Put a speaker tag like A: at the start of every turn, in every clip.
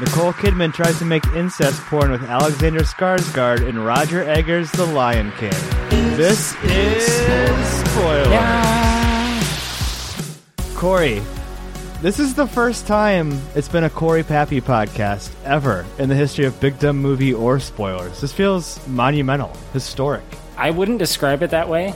A: Nicole Kidman tries to make incest porn with Alexander Skarsgård in Roger Eggers' The Lion King. This is spoiler. Korey, this is the first time it's been a Korey Pappy podcast ever in the history of Big Dumb Movie or spoilers. This feels monumental, historic.
B: I wouldn't describe it that way.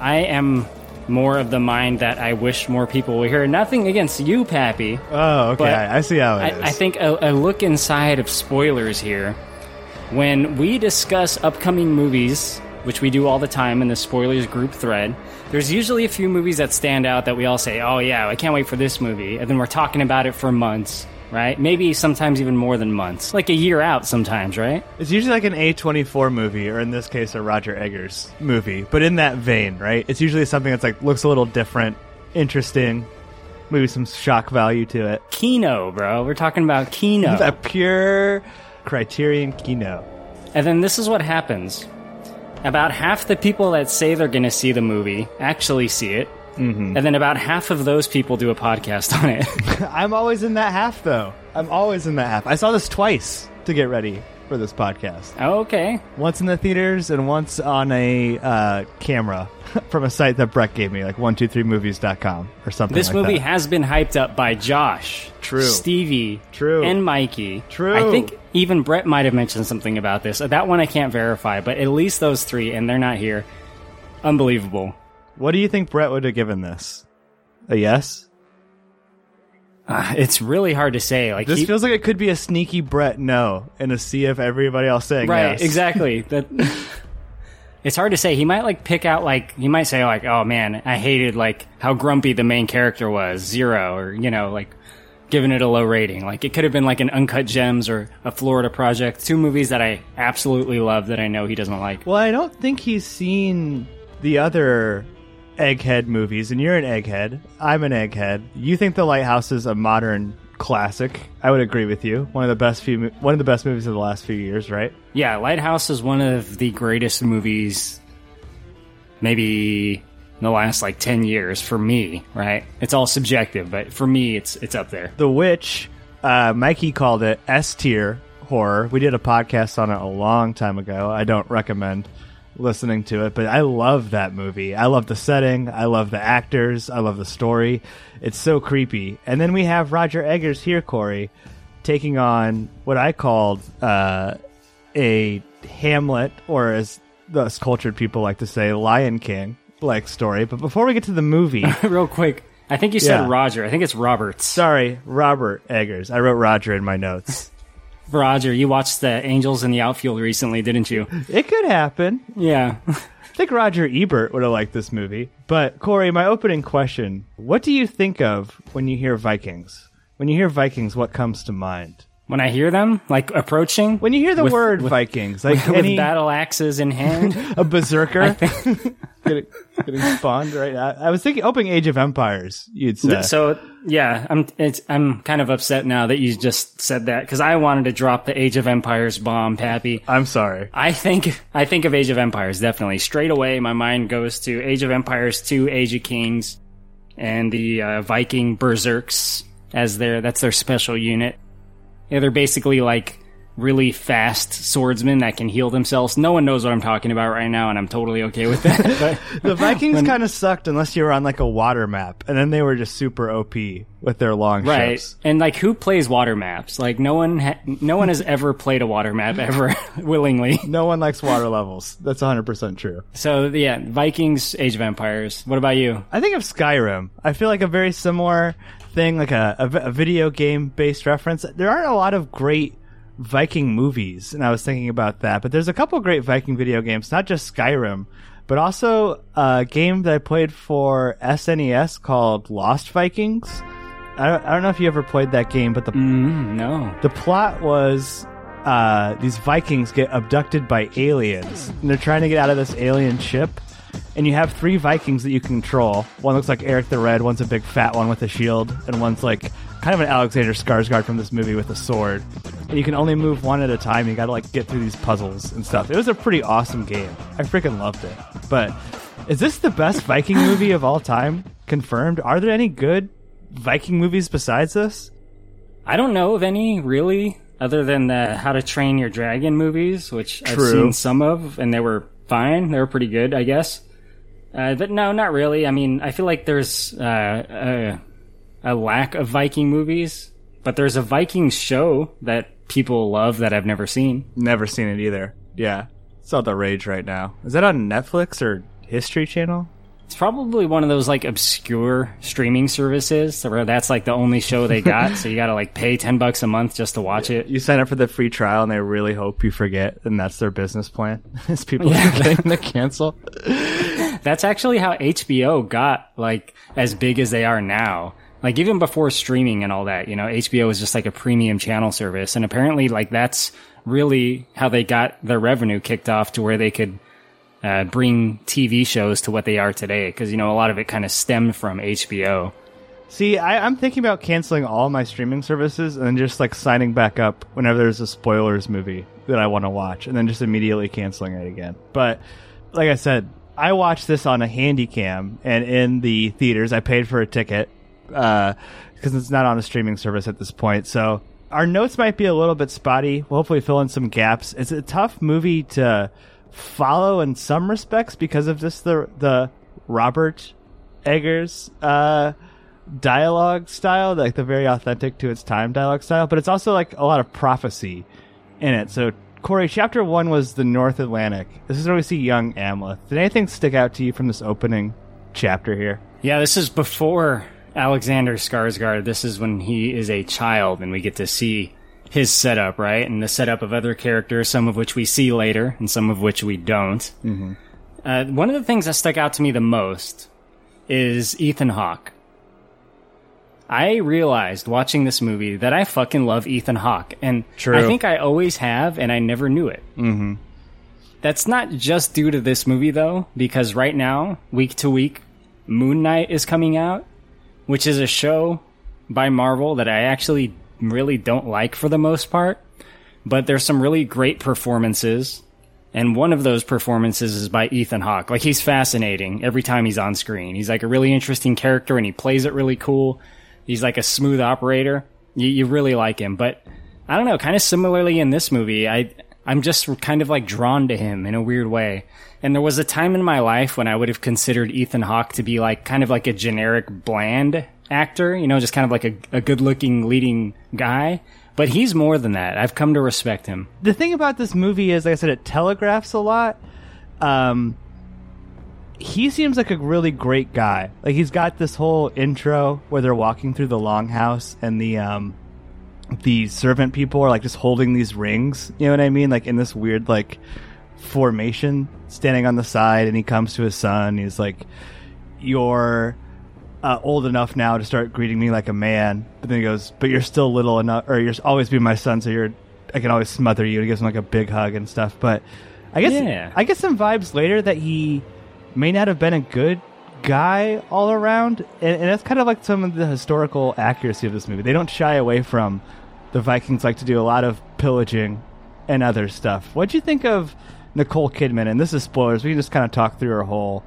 B: I am more of the mind that I wish more people would hear. Nothing against you, Pappy.
A: Oh, okay. I, I see how it
B: I,
A: is.
B: I think a, a look inside of spoilers here. When we discuss upcoming movies, which we do all the time in the spoilers group thread, there's usually a few movies that stand out that we all say, "Oh yeah, I can't wait for this movie," and then we're talking about it for months, right? Maybe sometimes even more than months, like a year out sometimes, right?
A: It's usually like an A24 movie, or in this case, a Roger Eggers movie, but in that vein, right? It's usually something that's like looks a little different, interesting, maybe some shock value to it.
B: Kino, bro. We're talking about Kino.
A: A pure Criterion Kino.
B: And then this is what happens. About half the people that say they're going to see the movie actually see it. Mm-hmm. And then about half of those people do a podcast on it.
A: I'm always in that half, though. I'm always in that half. I saw this twice to get ready for this podcast.
B: okay.
A: Once in the theaters and once on a uh, camera from a site that Brett gave me, like 123movies.com or something
B: This
A: like
B: movie
A: that.
B: has been hyped up by Josh,
A: True.
B: Stevie,
A: True.
B: and Mikey.
A: True.
B: I think even Brett might have mentioned something about this. That one I can't verify, but at least those three, and they're not here. Unbelievable.
A: What do you think Brett would have given this? A yes?
B: Uh, it's really hard to say. Like
A: This
B: he-
A: feels like it could be a sneaky Brett no in a sea of everybody else saying
B: right
A: yes.
B: exactly that it's hard to say he might like pick out like he might say like oh man i hated like how grumpy the main character was zero or you know like giving it a low rating like it could have been like an uncut gems or a florida project two movies that i absolutely love that i know he doesn't like
A: Well, I don't think he's seen the other Egghead movies, and you're an Egghead. I'm an Egghead. You think The Lighthouse is a modern classic? I would agree with you. One of the best few, one of the best movies of the last few years, right?
B: yeah lighthouse is one of the greatest movies maybe in the last like 10 years for me right it's all subjective but for me it's it's up there
A: The Witch, uh, Mikey called it S tier horror. We did a podcast on it a long time ago. I don't recommend listening to it, but I love that movie. I love the setting. I love the actors. I love the story. It's so creepy. And then we have Roger Eggers here, Korey, taking on what I called uh, a Hamlet, or as us cultured people like to say, Lion King like story. But before we get to the movie,
B: real quick i think you said
A: Yeah.
B: roger i think it's roberts
A: sorry, Robert Eggers. I wrote Roger in my notes.
B: Roger, you watched the Angels in the Outfield recently, didn't you?
A: It could happen.
B: Yeah.
A: I think Roger Ebert would have liked this movie. But Korey, my opening question: What do you think of when you hear Vikings? When you hear Vikings, what comes to mind?
B: When I hear them, like approaching,
A: When you hear the
B: With-
A: word
B: with-
A: Vikings, like
B: with
A: any
B: battle axes in hand.
A: a berserker getting, getting spawned, right? I, I was thinking, opening Age of Empires. You'd say.
B: so yeah, I'm it's I'm kind of upset now that you just said that because I wanted to drop the Age of Empires bomb, Pappy.
A: I'm sorry.
B: I think I think of Age of Empires definitely straight away. My mind goes to Age of Empires 2, Age of Kings, and the uh, Viking Berserks as their that's their special unit. Yeah, they're basically like really fast swordsmen that can heal themselves. No one knows what I'm talking about right now, and I'm totally okay with that. But
A: The Vikings kind of sucked unless you were on like a water map, and then they were just super OP with their long
B: right,
A: ships.
B: and like who plays water maps? Like no one, ha- no one has ever played a water map ever willingly.
A: No one likes water levels. That's 100% true.
B: So yeah, Vikings, Age of Empires. What about you?
A: I think of Skyrim. I feel like a very similar thing, like a, a, a video game based reference. There aren't a lot of great Viking movies, and I was thinking about that. But there's a couple great Viking video games, not just Skyrim, but also a game that I played for SNES called Lost Vikings. I don't, I don't know if you ever played that game, but the
B: Mm, no.
A: the plot was uh, these Vikings get abducted by aliens, and they're trying to get out of this alien ship. And you have three Vikings that you control. One looks like Eric the Red, one's a big fat one with a shield, and one's like kind of an Alexander Skarsgård from this movie with a sword. And you can only move one at a time. You got to like get through these puzzles and stuff. It was a pretty awesome game. I freaking loved it. But is this the best Viking movie of all time? Confirmed. Are there any good Viking movies besides this?
B: I don't know of any really, other than the How to Train Your Dragon movies, which I've seen some of, and they were fine. They were pretty good, I guess. Uh, but no, not really. I mean, I feel like there's uh, a, a lack of Viking movies, but there's a Viking show that people love that I've never seen.
A: Never seen it either. Yeah, it's all the rage right now. Is that on Netflix or History Channel?
B: It's probably one of those like obscure streaming services where that's like the only show they got, so you got to like pay ten bucks a month just to watch it.
A: You sign up for the free trial, and they really hope you forget, and that's their business plan. is people
B: Yeah.
A: forgetting to cancel.
B: That's actually how HBO got like as big as they are now. Like even before streaming and all that, you know, HBO was just like a premium channel service, and apparently like that's really how they got their revenue kicked off to where they could uh, bring TV shows to what they are today. Because you know a lot of it kind of stemmed from HBO.
A: See, I, I'm thinking about canceling all my streaming services and then just like signing back up whenever there's a spoilers movie that I want to watch, and then just immediately canceling it again. But like I said, I watched this on a handy cam and in the theaters. I paid for a ticket because it's not on a streaming service at this point. So our notes might be a little bit spotty. We'll hopefully fill in some gaps. It's a tough movie to follow in some respects because of just the the Robert Eggers uh, dialogue style, like the very authentic to its time dialogue style. But it's also like a lot of prophecy in it. So Korey, chapter one was the North Atlantic. This is where we see young Amleth. Did anything stick out to you from this opening chapter here?
B: Yeah, this is before Alexander Skarsgård. This is when he is a child, and we get to see his setup, right? And the setup of other characters, some of which we see later, and some of which we don't. Mm-hmm. Uh, one of the things that stuck out to me the most is Ethan Hawke. I realized watching this movie that I fucking love Ethan Hawke, and
A: True.
B: I think I always have, and I never knew it. Mm-hmm. That's not just due to this movie, though, because right now, week to week, Moon Knight is coming out, which is a show by Marvel that I actually really don't like for the most part. But there's some really great performances, and one of those performances is by Ethan Hawke. Like he's fascinating every time he's on screen. He's like a really interesting character, and he plays it really cool. He's like a smooth operator. You, you really like him, but I don't know. Kind of similarly in this movie, I I'm just kind of like drawn to him in a weird way. And there was a time in my life when I would have considered Ethan Hawke to be like kind of like a generic bland actor, you know, just kind of like a, a good looking leading guy. But he's more than that. I've come to respect him.
A: the thing about this movie is, like I said, it telegraphs a lot. Um, he seems like a really great guy. Like he's got this whole intro where they're walking through the longhouse and the um, the servant people are like just holding these rings. You know what I mean? Like in this weird like formation, standing on the side, and he comes to his son. He's like, "You're." uh, old enough now to start greeting me like a man. But then he goes, "But you're still little enough, or you're always be my son, so you're I can always smother you." He gives him like a big hug and stuff. But I guess
B: Yeah.
A: I get some vibes later that he may not have been a good guy all around, and, and that's kind of like some of the historical accuracy of this movie. They don't shy away from the Vikings like to do a lot of pillaging and other stuff. What'd you think of Nicole Kidman? And this is spoilers. We can just kind of talk through her whole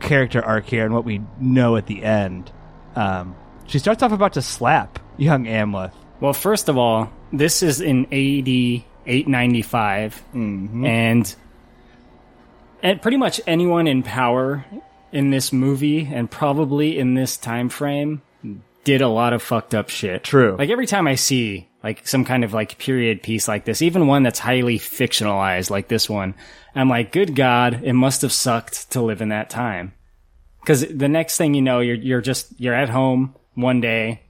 A: character arc here and what we know at the end. Um, she starts off about to slap young Amleth.
B: Well, first of all, this is in AD 895, and and pretty much anyone in power in this movie and probably in this time frame did a lot of fucked up shit.
A: True.
B: Like every time I see like some kind of like period piece like this, even one that's highly fictionalized like this one, I'm like, good God, it must have sucked to live in that time. Cause the next thing you know, you're, you're just, you're at home one day.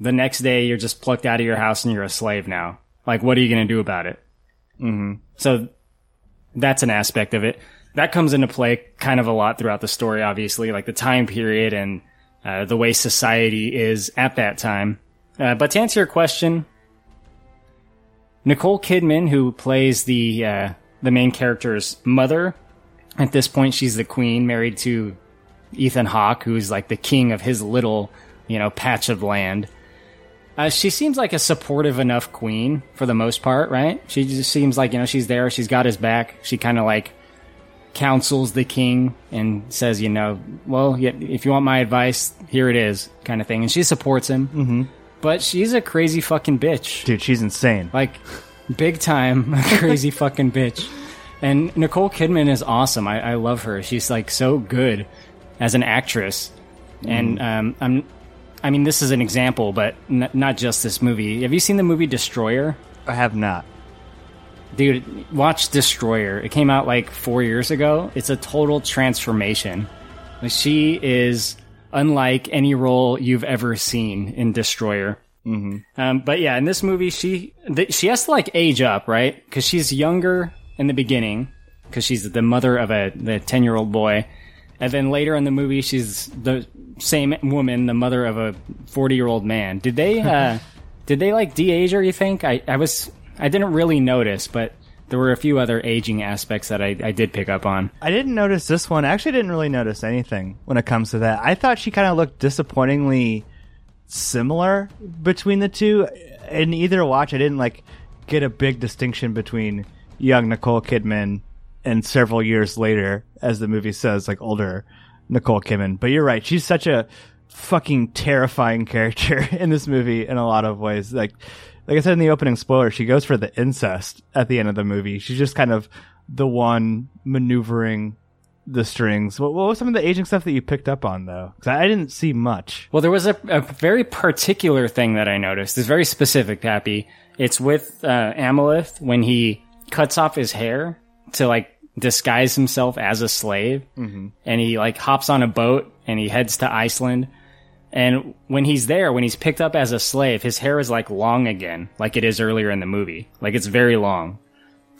B: The next day you're just plucked out of your house and you're a slave now. Like, what are you going to do about it? Mm-hmm. So that's an aspect of it. That comes into play kind of a lot throughout the story, obviously, like the time period and uh, the way society is at that time. Uh, but to answer your question, Nicole Kidman, who plays the uh, the main character's mother, at this point she's the queen, married to Ethan Hawke, who's like the king of his little, you know, patch of land. Uh, she seems like a supportive enough queen for the most part, right? She just seems like you know she's there, she's got his back. She kind of like counsels the king and says, you know, well, if you want my advice, here it is, kind of thing. And she supports him. Mm-hmm. But she's a crazy fucking bitch.
A: Dude, she's insane.
B: Like, big time crazy fucking bitch. And Nicole Kidman is awesome. I, I love her. She's like so good as an actress. And um, I'm, I mean, this is an example, but n- not just this movie. Have you seen the movie Destroyer?
A: I have not.
B: Dude, watch Destroyer. It came out like four years ago. It's a total transformation. Like, She is unlike any role you've ever seen in Destroyer. Mm-hmm. Um, but yeah, in this movie, she th- she has to like age up, right? Because she's younger in the beginning, because she's the mother of a the ten year old boy, and then later in the movie, she's the same woman, the mother of a forty year old man. Did they uh, did they like de-age her? You think? I I was I didn't really notice, but there were a few other aging aspects that I, I did pick up on.
A: I didn't notice this one. I actually didn't really notice anything when it comes to that. I thought she kind of looked disappointingly similar between the two. In either watch, I didn't like get a big distinction between young Nicole Kidman and several years later, as the movie says, like older Nicole Kidman. But you're right; she's such a fucking terrifying character in this movie in a lot of ways. Like, like I said in the opening spoiler, she goes for the incest at the end of the movie. She's just kind of the one maneuvering the strings. What, what was some of the aging stuff that you picked up on though? Because I, didn't see much.
B: Well, there was a, a very particular thing that I noticed. It's very specific, Pappy. It's with uh, Amleth when he cuts off his hair to like disguise himself as a slave, and he like hops on a boat and he heads to Iceland. And when he's there, when he's picked up as a slave, his hair is like long again, like it is earlier in the movie. Like it's very long.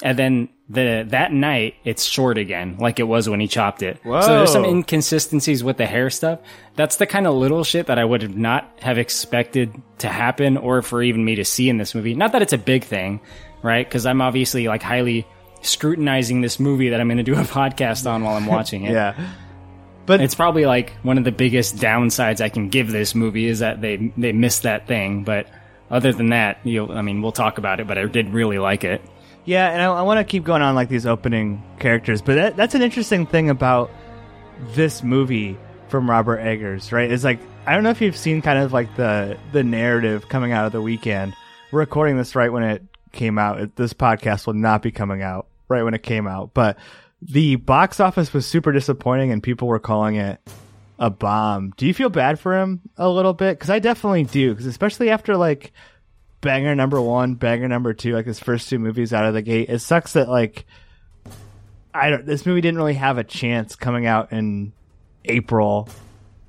B: And then the that night, it's short again, like it was when he chopped it. So there's some inconsistencies with the hair stuff. That's the kind of little shit that I would have not have expected to happen or for even me to see in this movie. Not that it's a big thing, right? Because I'm obviously like highly scrutinizing this movie that I'm going to do a podcast on while I'm watching it.
A: Yeah. But
B: It's probably like one of the biggest downsides I can give this movie is that they they missed that thing. But other than that, you I mean, we'll talk about it. But I did really like it.
A: Yeah, and I, I want to keep going on like these opening characters, but that, that's an interesting thing about this movie from Robert Eggers, right? Is like I don't know if you've seen kind of like the the narrative coming out of the weekend. We're recording this right when it came out. It, this podcast will not be coming out right when it came out, but the box office was super disappointing, and people were calling it a bomb. Do you feel bad for him a little bit? Because I definitely do. Because especially after like banger number one, banger number two, like his first two movies out of the gate. It sucks that like I don't. This movie didn't really have a chance coming out in April,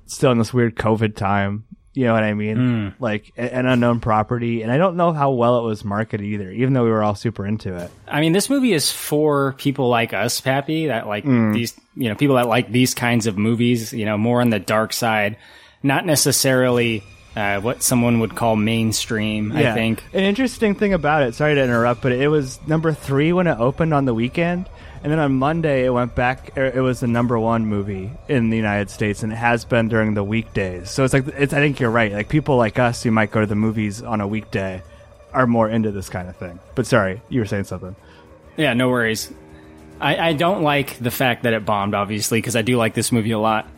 A: still in this weird COVID time. You know what I mean? Like a- an unknown property, and I don't know how well it was marketed either. Even though we were all super into it.
B: I mean, this movie is for people like us, Pappy, that like these, you know, people that like these kinds of movies, you know, more on the dark side, not necessarily uh, what someone would call mainstream, I think.
A: An interesting thing about it, sorry to interrupt, but it was number three when it opened on the weekend. And then on Monday, it went back. er, It was the number one movie in the United States, and it has been during the weekdays. So it's like it's. I think you're right. Like people like us who might go to the movies on a weekday are more into this kind of thing. But sorry, you were saying something.
B: Yeah, no worries. I, I don't like the fact that it bombed, obviously, because I do like this movie a lot.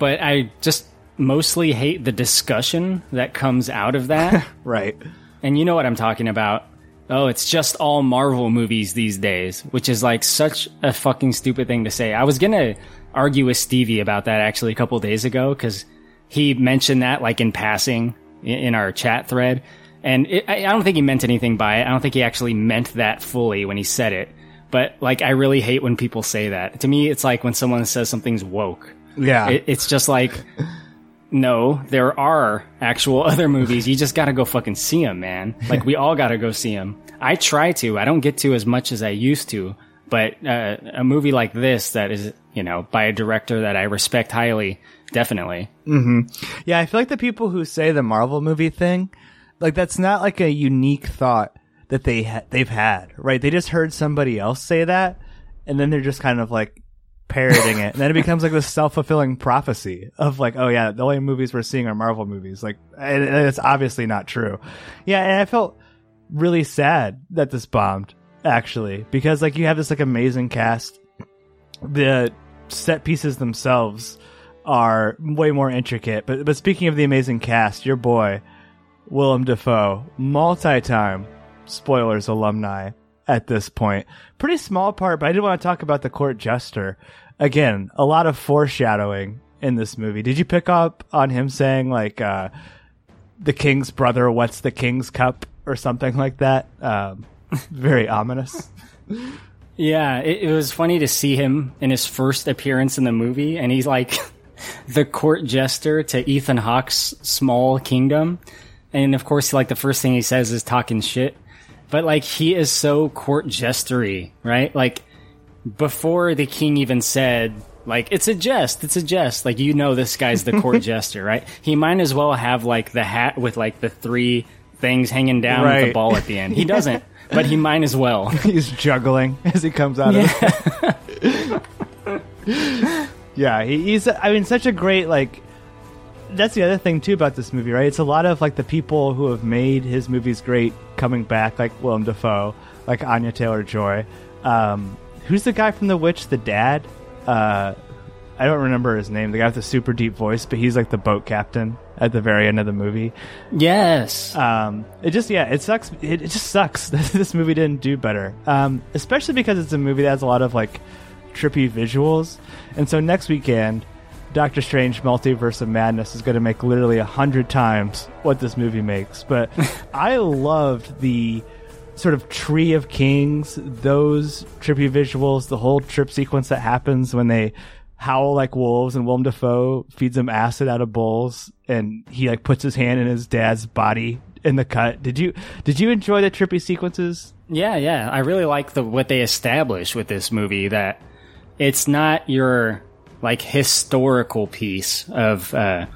B: But I just mostly hate the discussion that comes out of that.
A: Right.
B: and you know what I'm talking about. Oh, it's just all Marvel movies these days, which is like such a fucking stupid thing to say. I was gonna argue with Stevie about that actually a couple days ago because he mentioned that like in passing in, our chat thread. And it, I, I don't think he meant anything by it. I don't think he actually meant that fully when he said it. But like, I really hate when people say that. To me, it's like when someone says something's woke.
A: Yeah.
B: It, it's just like, no, there are actual other movies. You just gotta go fucking see them, man. Like we all gotta go see them. I try to. I don't get to as much as I used to. But uh, a movie like this, that is, you know, by a director that I respect highly, definitely.
A: Yeah, I feel like the people who say the Marvel movie thing, like that's not like a unique thought that they ha- they've had, right? They just heard somebody else say that, and then they're just kind of like parroting it, and then it becomes like this self fulfilling prophecy of like, oh yeah, the only movies we're seeing are Marvel movies, like, and, it's obviously not true. Yeah, and I felt really sad that this bombed actually because like you have this like amazing cast the set pieces themselves are way more intricate. But but speaking of the amazing cast, your boy Willem Dafoe, multi-time spoilers alumni at this point. Pretty small part, but I did want to talk about the court jester. Again, a lot of foreshadowing in this movie. Did you pick up on him saying like uh, the king's brother, what's the king's cup or something like that? Um, very ominous.
B: Yeah, it, it was funny to see him in his first appearance in the movie, and he's like the court jester to Ethan Hawke's small kingdom. And of course, like the first thing he says is talking shit. But like he is so court jestery, right? Like before the king even said, like it's a jest, it's a jest. Like you know this guy's the court jester, right? He might as well have like the hat with like the three things hanging down with the ball at the end. He doesn't, but he might as well.
A: He's juggling as he comes out of it. yeah, he, he's. I mean, such a great like. That's the other thing too about this movie, right? It's a lot of like the people who have made his movies great coming back, like Willem Dafoe, like Anya Taylor Joy. Um, who's the guy from The Witch? The dad. Uh, I don't remember his name. The guy with the super deep voice, but he's like the boat captain at the very end of the movie.
B: Yes.
A: Um, it just yeah, it sucks. It, it just sucks that this movie didn't do better. Um, especially because it's a movie that has a lot of like trippy visuals, and so next weekend, Doctor Strange: Multiverse of Madness is going to make literally a hundred times what this movie makes. But I loved the sort of tree of kings, those trippy visuals, the whole trip sequence that happens when they howl like wolves and Willem Dafoe feeds them acid out of bowls and he like puts his hand in his dad's body in the cut. Did you did you enjoy the trippy sequences?
B: Yeah, yeah. I really like the what they established with this movie that it's not your like historical piece of uh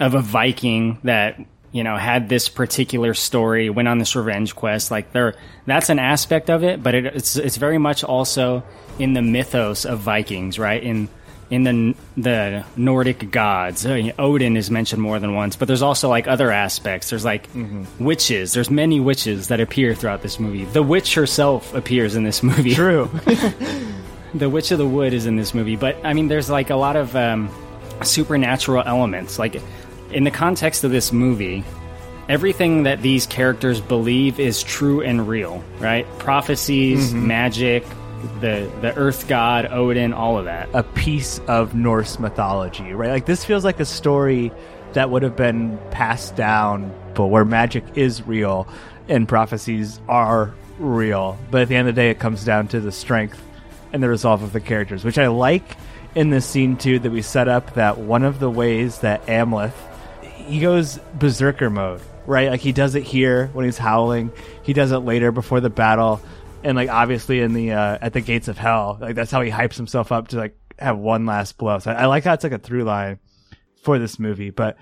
B: of a Viking that you know had this particular story, went on this revenge quest. Like there, that's an aspect of it, but it, it's it's very much also in the mythos of Vikings, right? In in the the Nordic gods, Uh, Odin is mentioned more than once, but there's also like other aspects. There's like witches. There's many witches that appear throughout this movie. The witch herself appears in this movie.
A: True.
B: The Witch of the Wood is in this movie, but I mean, there's like a lot of um, supernatural elements. Like in the context of this movie, everything that these characters believe is true and real, right? Prophecies, mm-hmm. magic, the the Earth God, Odin, all of that.
A: a piece of Norse mythology, right? Like this feels like a story that would have been passed down, but where magic is real and prophecies are real. But at the end of the day, it comes down to the strength and the resolve of the characters, which I like in this scene too. That we set up that one of the ways that Amleth he goes berserker mode, right? Like he does it here when he's howling. He does it later before the battle, and like obviously in the uh, at the gates of hell. Like that's how he hypes himself up to like have one last blow. So I, I like how it's like a through line for this movie. But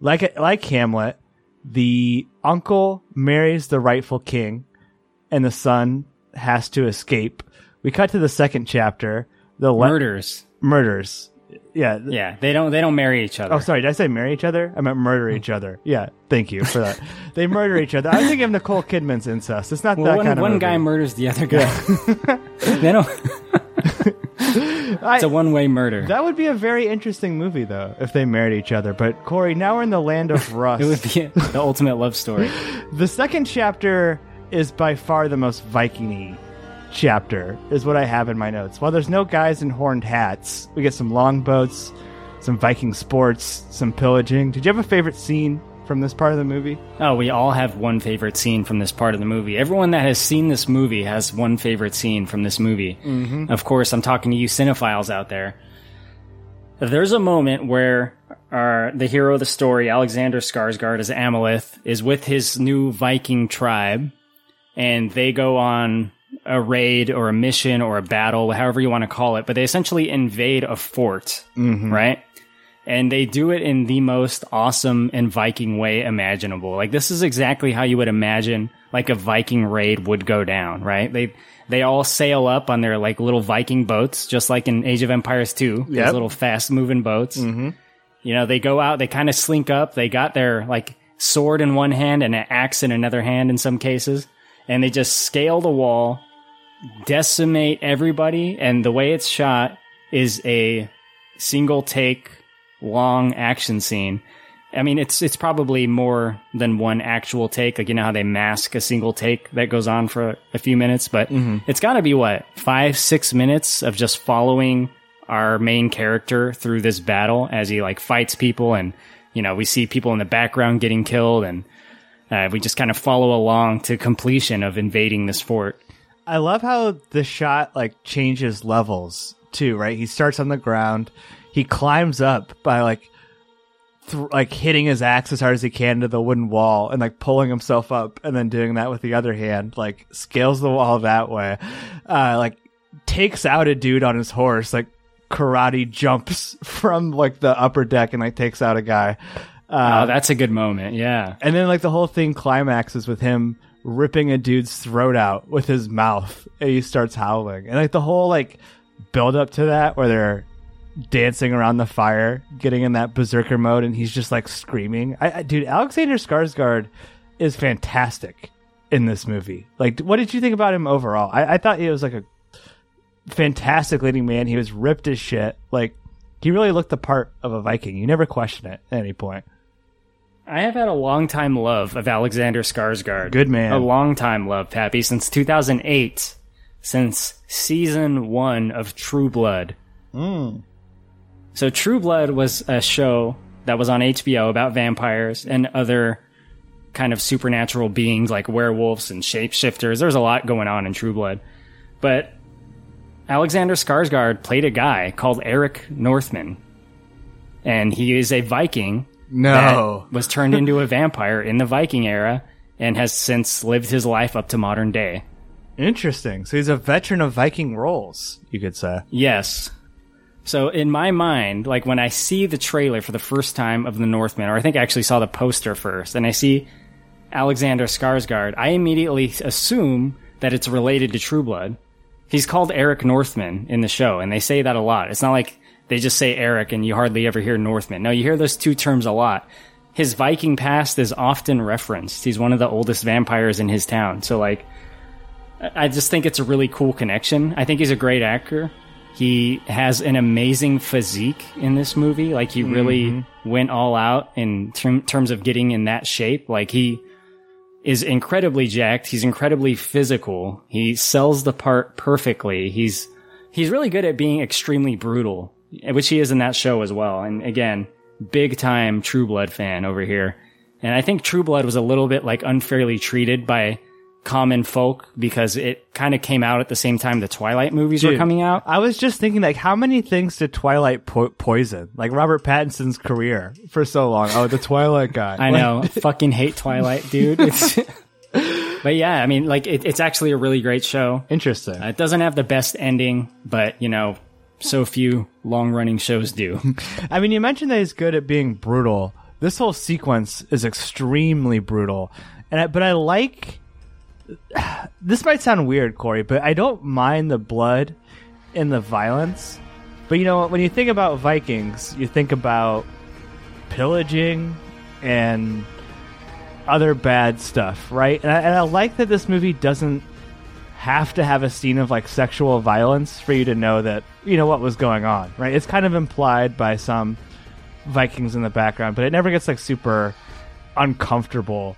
A: like like Hamlet, the uncle marries the rightful king, and the son has to escape. We cut to the second chapter. The le-
B: Murders.
A: murders. Yeah,
B: Yeah, they don't they don't marry each other.
A: Oh, sorry. Did I say marry each other? I meant murder hmm. each other. Yeah. Thank you for that. they murder each other. I was thinking of Nicole Kidman's incest. It's not
B: Well,
A: that
B: one,
A: kind of
B: one
A: movie.
B: guy murders the other guy. they don't.
A: I-
B: It's a one way murder.
A: that would be a very interesting movie, though, if they married each other. But Korey, now we're in the land of rust.
B: it would be the ultimate love story.
A: the second chapter is by far the most Viking-y chapter, is what I have in my notes. While there's no guys in horned hats, we get some longboats, some Viking sports, some pillaging. Did you have a favorite scene from this part of the movie?
B: Oh, we all have one favorite scene from this part of the movie. Everyone that has seen this movie has one favorite scene from this movie. Mm-hmm. Of course, I'm talking to you cinephiles out there. There's a moment where our, the hero of the story, Alexander Skarsgård as Amleth, is with his new Viking tribe, and they go on a raid or a mission or a battle, however you want to call it, but they essentially invade a fort, right? and they do it in the most awesome and Viking way imaginable. Like this is exactly how you would imagine like a Viking raid would go down, right? They they all sail up on their like little Viking boats, just like in Age of Empires 2, those
A: Yep.
B: little fast moving boats. Mm-hmm. You know, they go out, they kind of slink up, they got their like sword in one hand and an axe in another hand in some cases, and they just scale the wall, decimate everybody, and the way it's shot is a single take long action scene I mean, it's it's probably more than one actual take. Like you know how they mask a single take that goes on for a few minutes, but it's got to be what five six minutes of just following our main character through this battle as he like fights people, and you know we see people in the background getting killed, and uh, we just kind of follow along to completion of invading this fort.
A: I love how the shot like changes levels too, right? He starts on the ground, he climbs up by like th- like hitting his axe as hard as he can to the wooden wall and like pulling himself up and then doing that with the other hand, like scales the wall that way. Uh like takes out a dude on his horse, like karate jumps from like the upper deck and like takes out a guy. Uh,
B: oh, that's a good moment. Yeah.
A: and then like the whole thing climaxes with him ripping a dude's throat out with his mouth and he starts howling. And like the whole like build up to that where they're dancing around the fire, getting in that berserker mode and he's just like screaming. I, I dude, Alexander Skarsgård is fantastic in this movie. Like what did you think about him overall? I, I thought he was like a fantastic leading man. He was ripped as shit. Like he really looked the part of a Viking. You never question it at any point.
B: I have had a long time love of Alexander Skarsgård.
A: Good man.
B: A long time love, Pappy, since 2008, since season one of True Blood. Hmm. So True Blood was a show that was on HBO about vampires and other kind of supernatural beings like werewolves and shapeshifters. There's a lot going on in True Blood. But Alexander Skarsgård played a guy called Eric Northman. And he is a Viking
A: No.
B: was turned into a vampire in the Viking era and has since lived his life up to modern day.
A: Interesting. So he's a veteran of Viking roles, you could say.
B: Yes. So in my mind, like when I see the trailer for the first time of the Northman, or I think I actually saw the poster first, and I see Alexander Skarsgård, I immediately assume that it's related to True Blood. He's called Eric Northman in the show, and they say that a lot. It's not like they just say Eric and you hardly ever hear Northman. Now, you hear those two terms a lot. His Viking past is often referenced. He's one of the oldest vampires in his town. So like, I just think it's a really cool connection. I think he's a great actor. He has an amazing physique in this movie. Like he really mm-hmm. went all out in term, terms of getting in that shape. Like he is incredibly jacked. He's incredibly physical. He sells the part perfectly. He's he's really good at being extremely brutal, which he is in that show as well. And again, big time True Blood fan over here. And I think True Blood was a little bit like unfairly treated by common folk because it kind of came out at the same time the Twilight movies were coming out.
A: I was just thinking, like, how many things did Twilight po- poison? Like Robert Pattinson's career for so long. Oh, the Twilight guy.
B: I know. Fucking hate Twilight, dude. But yeah, I mean, like, it, it's actually a really great show.
A: Interesting.
B: Uh, It doesn't have the best ending, but, you know, so few long running shows do.
A: I mean, you mentioned that he's good at being brutal. This whole sequence is extremely brutal, and I, but I like. This might sound weird, Korey, but I don't mind the blood and the violence. But you know, when you think about Vikings, you think about pillaging and other bad stuff, right? And I, and I like that this movie doesn't have to have a scene of like sexual violence for you to know that you know what was going on, right? It's kind of implied by some Vikings in the background, but it never gets like super uncomfortable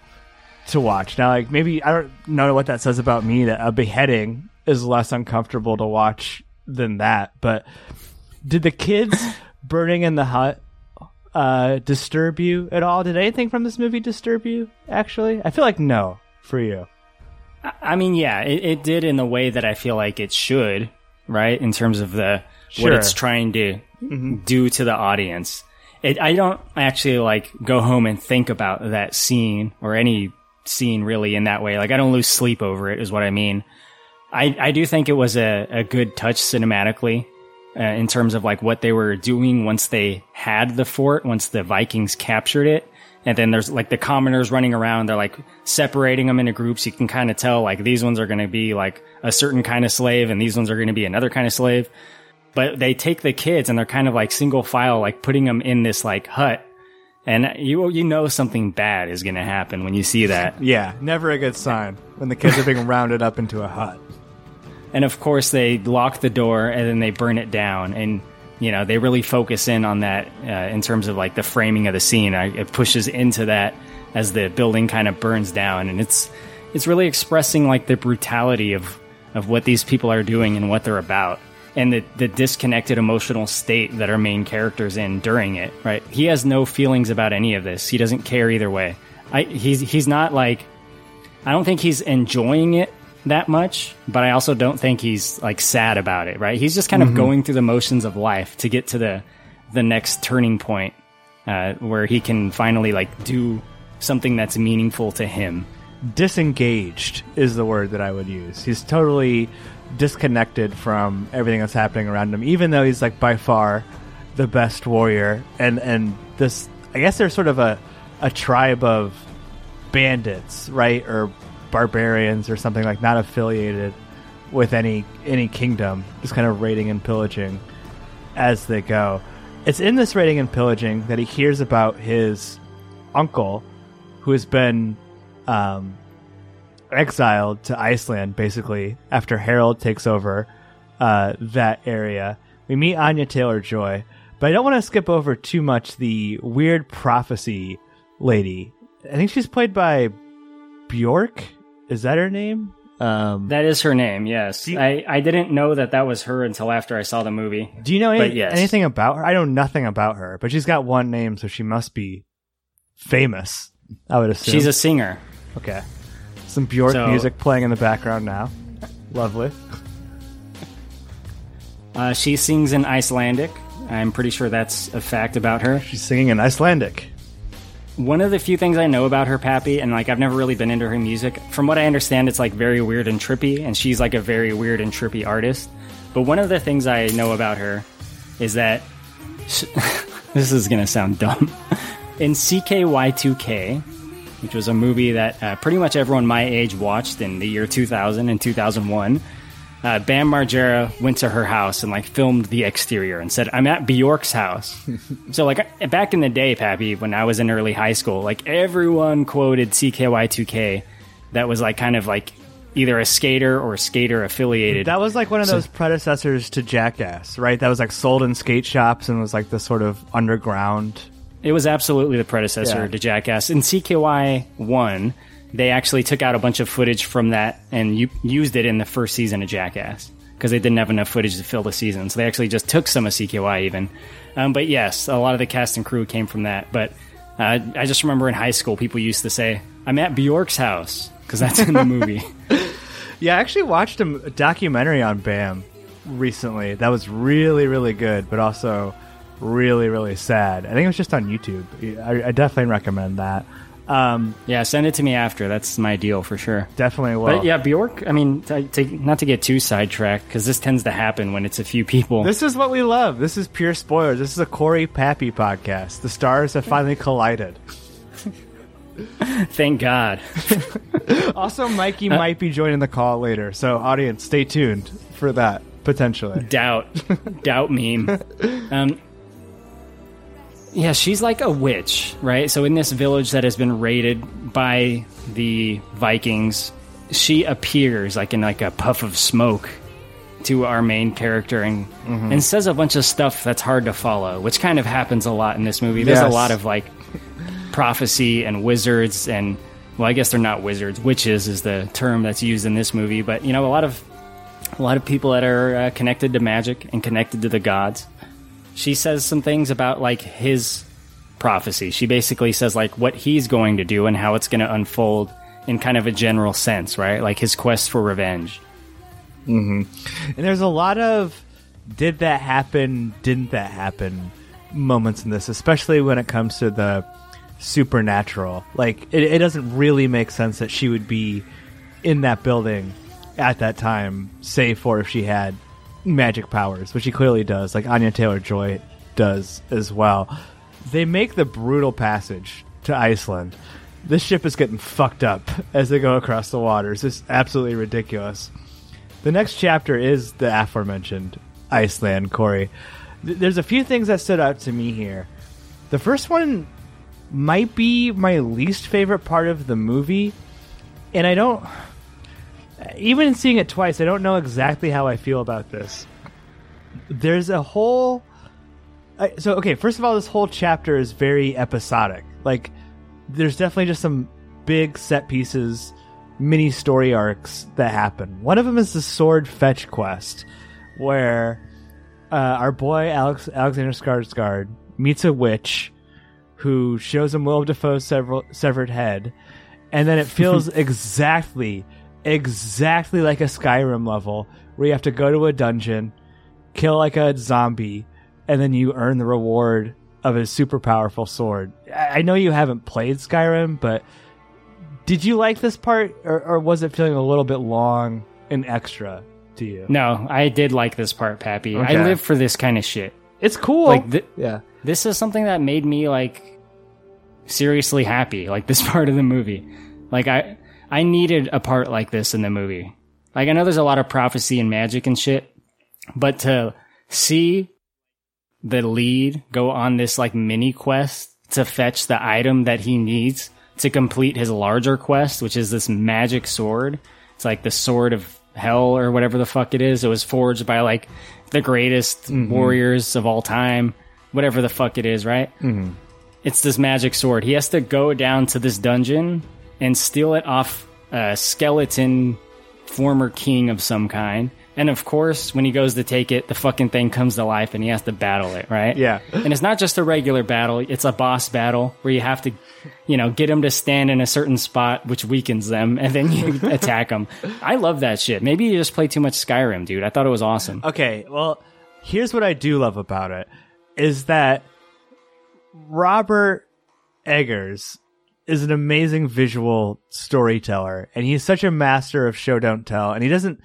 A: to watch. Now, like maybe I don't know what that says about me that a beheading is less uncomfortable to watch than that. But did the kids burning in the hut uh, disturb you at all? Did anything from this movie disturb you? Actually, I feel like no for you.
B: I- mean, yeah, it, it did in the way that I feel like it should, right? In terms of the
A: Sure.
B: what it's trying to do to the audience. It, I don't actually like go home and think about that scene or any scene really in that way. Like I don't lose sleep over it, is what I mean. I I do think it was a, a good touch cinematically. Uh, in terms of like what they were doing once they had the fort, once the Vikings captured it, and then there's like the commoners running around. They're like separating them into groups. You can kind of tell like these ones are going to be like a certain kind of slave, and these ones are going to be another kind of slave. But they take the kids and they're kind of like single file, like putting them in this like hut, and you you know something bad is going to happen when you see that.
A: Yeah, never a good sign when the kids are being rounded up into a hut.
B: And of course, they lock the door and then they burn it down. And you know they really focus in on that uh, in terms of like the framing of the scene. I, it pushes into that as the building kind of burns down, and it's it's really expressing like the brutality of of what these people are doing and what they're about and the, the disconnected emotional state that our main character's in during it, right? He has no feelings about any of this. He doesn't care either way. I, he's, he's not like, I don't think he's enjoying it that much, but I also don't think he's like sad about it, right? He's just kind of going through the motions of life to get to the, the next turning point, uh, where he can finally like do something that's meaningful to him.
A: disengaged is the word that I would use. He's totally disconnected from everything that's happening around him, even though he's like by far the best warrior. And and this, I guess, there's sort of a a tribe of bandits, right, or barbarians or something like not affiliated with any any kingdom, just kind of raiding and pillaging as they go. It's in this raiding and pillaging that he hears about his uncle, who has been um, exiled to Iceland, basically after Harold takes over uh, that area. We meet Anya Taylor Joy, but I don't want to skip over too much the weird prophecy lady. I think she's played by Bjork. Is that her name? Um,
B: That is her name, yes.
A: you-
B: I, I didn't know that that was her until after I saw the movie.
A: do you know any,
B: yes.
A: anything about her? I know nothing about her, but she's got one name, so she must be famous. I would assume
B: She's a singer.
A: okay. Some Bjork
B: So-
A: music playing in the background now. Lovely.
B: Uh, she sings in Icelandic. I'm pretty sure that's a fact about her.
A: She's singing in Icelandic.
B: One of the few things I know about her, Pappy, and like I've never really been into her music. From what I understand, it's like very weird and trippy, and she's like a very weird and trippy artist. But one of the things I know about her is that sh this is gonna sound dumb. In CKY2K, which was a movie that uh, pretty much everyone my age watched in the year 2000 and 2001. Uh, Bam Margera went to her house and like filmed the exterior and said, "I'm at Bjork's house." so like back in the day, Pappy, when I was in early high school, like everyone quoted CKY2K. That was like kind of like either a skater or skater affiliated.
A: That was like one of those predecessors to Jackass, right? That was like sold in skate shops and was like the sort of underground.
B: It was absolutely the predecessor
A: Yeah.
B: to Jackass. In CKY 1, they actually took out a bunch of footage from that and u- used it in the first season of Jackass because they didn't have enough footage to fill the season. So they actually just took some of CKY even. Um, but yes, a lot of the cast and crew came from that. But uh, I just remember in high school, people used to say, I'm at Bjork's house because that's in the movie.
A: Yeah, I actually watched a documentary on Bam recently. That was really, really good, but also really, really sad. I think it was just on YouTube. I, I definitely recommend that. Um,
B: yeah, send it to me after. That's my deal for sure.
A: definitely will.
B: But yeah, Bjork, I mean, to, to, not to get too sidetracked, because this tends to happen when it's a few people.
A: This is what we love. This is pure spoilers. This is a Korey Pappy podcast. The stars have finally collided.
B: Thank God.
A: Also, Mikey might be joining the call later, so audience, stay tuned for that potentially.
B: doubt doubt meme um yeah she's like a witch right so in this village that has been raided by the vikings she appears like in like a puff of smoke to our main character and and says a bunch of stuff that's hard to follow which kind of happens a lot in this movie there's
A: Yes.
B: a lot of like prophecy and wizards and well i guess they're not wizards witches is the term that's used in this movie but you know a lot of a lot of people that are uh, connected to magic and connected to the gods. She says some things about like his prophecy. She basically says like what he's going to do and how it's going to unfold in kind of a general sense, right? Like his quest for revenge. Mm-hmm.
A: And there's a lot of did that happen, didn't that happen moments in this, especially when it comes to the supernatural. Like, it, it doesn't really make sense that she would be in that building at that time, save for if she had magic powers, which he clearly does, like Anya Taylor Joy does as well. They make the brutal passage to Iceland. This ship is getting fucked up as they go across the waters. It's absolutely ridiculous. The next chapter is the aforementioned Iceland, Korey. Th- There's a few things that stood out to me here. The first one might be my least favorite part of the movie, and I don't. Even seeing it twice, I don't know exactly how I feel about this. There's a whole I, so okay, first of all, this whole chapter is very episodic. Like, there's definitely just some big set pieces, mini story arcs that happen. One of them is the sword fetch quest, where uh, our boy Alex Alexander Skarsgård meets a witch who shows him Willem Dafoe's several, severed head, and then it feels exactly, exactly like a Skyrim level where you have to go to a dungeon, kill like a zombie, and then you earn the reward of a super powerful sword. I I know you haven't played Skyrim, but did you like this part, or, or was it feeling a little bit long and extra to you?
B: No, I did like this part, Pappy. I live for this kind of shit.
A: It's cool.
B: Like th-
A: yeah.
B: this is something that made me like seriously happy like this part of the movie like i i needed a part like this in the movie. Like i know there's a lot of prophecy and magic and shit but to see the lead go on this like mini quest to fetch the item that he needs to complete his larger quest which is this magic sword. It's like the sword of hell or whatever the fuck it is. It was forged by like the greatest mm-hmm. warriors of all time whatever the fuck it is right? Mm-hmm. It's this magic sword. He has to go down to this dungeon and steal it off a skeleton former king of some kind. And of course, when he goes to take it, the fucking thing comes to life and he has to battle it, right?
A: Yeah.
B: And it's not just a regular battle, it's a boss battle where you have to, you know, get him to stand in a certain spot, which weakens them, and then you attack them. I love that shit. Maybe you just play too much Skyrim, dude. I thought it was awesome.
A: Okay, well, here's what I do love about it is that Robert Eggers is an amazing visual storyteller and he's such a master of show don't tell and he doesn't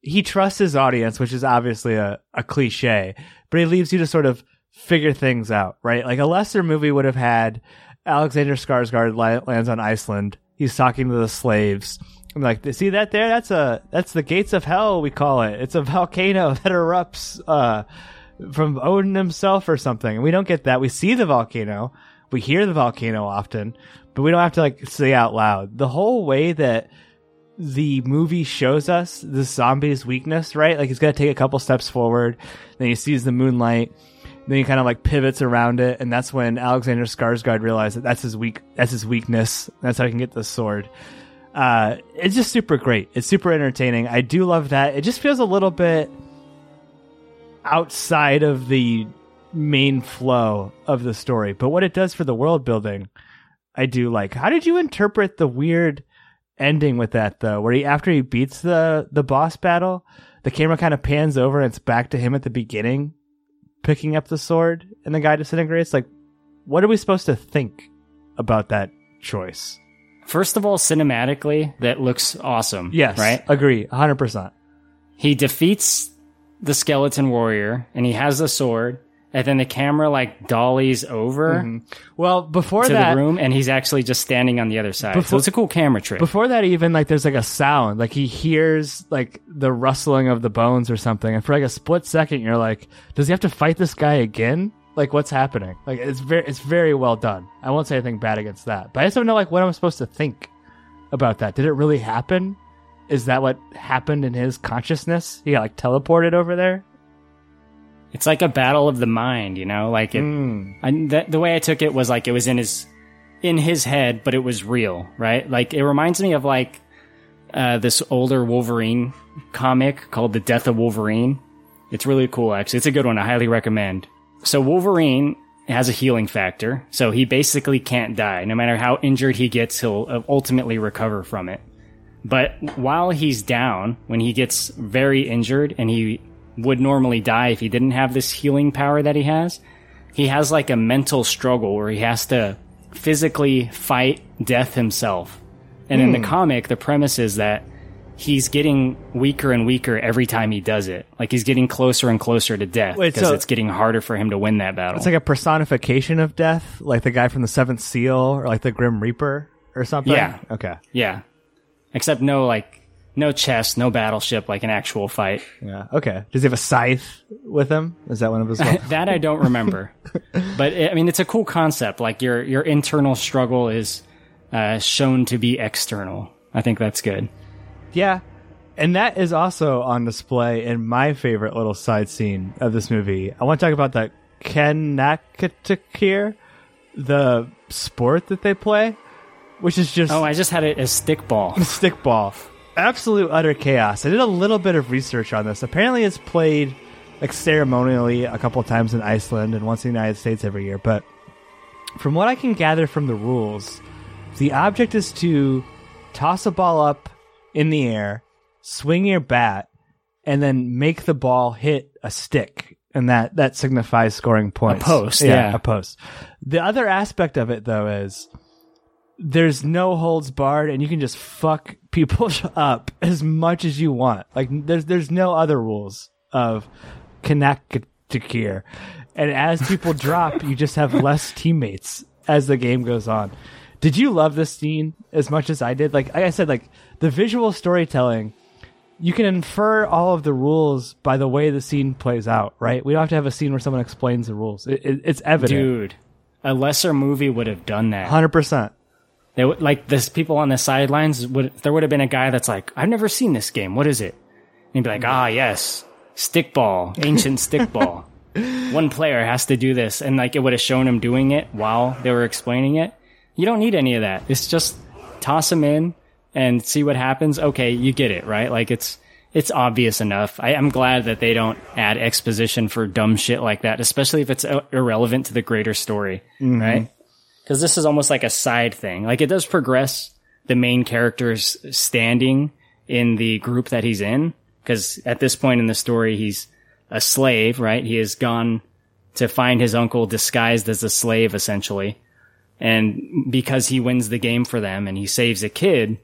A: he trusts his audience which is obviously a, a cliche but he leaves you to sort of figure things out right? Like a lesser movie would have had alexander skarsgård li- lands on iceland. He's talking to the slaves. I'm like see that there? That's a that's the gates of hell we call it. It's a volcano that erupts uh from odin himself or something. We don't get that. We see the volcano. We hear the volcano often, but we don't have to like say out loud. The whole way that the movie shows us the zombie's weakness, right? Like he's to take a couple steps forward, then he sees the moonlight, then he kind of like pivots around it, and that's when Alexander Skarsgård realized that that's his weak, that's his weakness. That's how he can get the sword. Uh, it's just super great. It's super entertaining. I do love that. It just feels a little bit outside of the main flow of the story. But what it does for the world building, I do like. How did you interpret the weird ending with that though? Where he after he beats the the boss battle, the camera kind of pans over and it's back to him at the beginning, picking up the sword, and the guy disintegrates. Like, what are we supposed to think about that choice?
B: First of all, cinematically, that looks awesome.
A: Yes,
B: Right?
A: Agree, hundred percent.
B: he defeats the skeleton warrior and he has the sword and then the camera like dollies over mm-hmm.
A: Well, before
B: to
A: that,
B: the room and he's actually just standing on the other side so it's a cool camera trick
A: Before that, even like there's like a sound, like he hears like the rustling of the bones or something, and for like a split second, you're like, does he have to fight this guy again? Like, what's happening? Like, it's very, it's very well done. I won't say anything bad against that, but I just don't know like what I'm supposed to think about that. Did it really happen? Is that what happened in his consciousness? He got like teleported over there.
B: It's like a battle of the mind you know? Like it
A: Mm.
B: I, the way i took it was like it was in his in his head but it was real right? Like it reminds me of like uh, this older wolverine comic called the death of wolverine. It's really cool actually. It's a good one. I highly recommend. So wolverine has a healing factor. So he basically can't die. No matter how injured he gets he'll uh, ultimately recover from it. But while he's down when he gets very injured and he would normally die if he didn't have this healing power that he has he has like a mental struggle where he has to physically fight death himself. And in the hmm. comic, the premise is that he's getting weaker and weaker every time he does it. Like he's getting closer and closer to death because it's getting harder for him to win that battle.
A: It's like a personification of death, like the guy from the Seventh Seal or like the Grim Reaper or something.
B: Yeah.
A: Okay.
B: yeah. Except no like no chest, no battleship, like an actual fight.
A: Yeah. Okay. Does he have a scythe with him? Is that one of his?
B: that I don't remember. but I mean, it's a cool concept. Like your your internal struggle is uh, shown to be external. I think that's good.
A: Yeah. And that is also on display in my favorite little side scene of this movie. I want to talk about the Kanakatakir, the sport that they play, which is just
B: Oh, I just had it as stickball.
A: stickball. Absolute utter chaos. I did a little bit of research on this. Apparently, it's played like ceremonially a couple of times in Iceland and once in the United States every year. But from what I can gather from the rules, the object is to toss a ball up in the air, swing your bat, and then make the ball hit a stick. And that, that signifies scoring points.
B: A post, yeah.
A: A post. The other aspect of it, though, is there's no holds barred and you can just fuck people up as much as you want. Like there's there's no other rules of Kanakatakir. And as people drop, you just have less teammates as the game goes on. Did you love this scene as much as I did? Like, like I said, like the visual storytelling, you can infer all of the rules by the way the scene plays out, right? We don't have to have a scene where someone explains the rules. It, it, it's evident.
B: Dude, a lesser movie would have done that.
A: Hundred percent.
B: They would, like this people on the sidelines would there would have been a guy that's like, I've never seen this game. What is it? And he'd be like, Ah, yes, stickball, ancient stickball. One player has to do this, and like it would have shown him doing it while they were explaining it. You don't need any of that. It's just toss him in and see what happens. Okay, you get it, right? Like it's it's obvious enough. I, I'm glad that they don't add exposition for dumb shit like that, especially if it's uh, irrelevant to the greater story, right? Because this is almost like a side thing. Like it does progress the main character's standing in the group that he's in. Because at this point in the story, he's a slave, right? He has gone to find his uncle disguised as a slave, essentially. And because he wins the game for them and he saves a kid,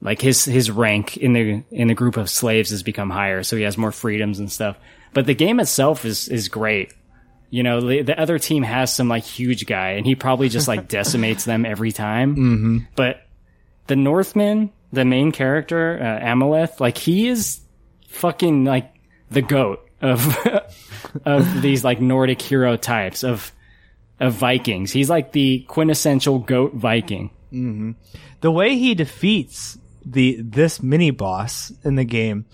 B: like his his rank in the in the group of slaves has become higher, so he has more freedoms and stuff. But the game itself is is great. You know, the, the other team has some like huge guy, and he probably just like decimates them every time. Mm-hmm. But the Northman, the main character, uh, Amaleth, like he is fucking like the goat of of these like Nordic hero types of of Vikings. He's like the quintessential goat Viking.
A: the way he defeats the this mini boss in the game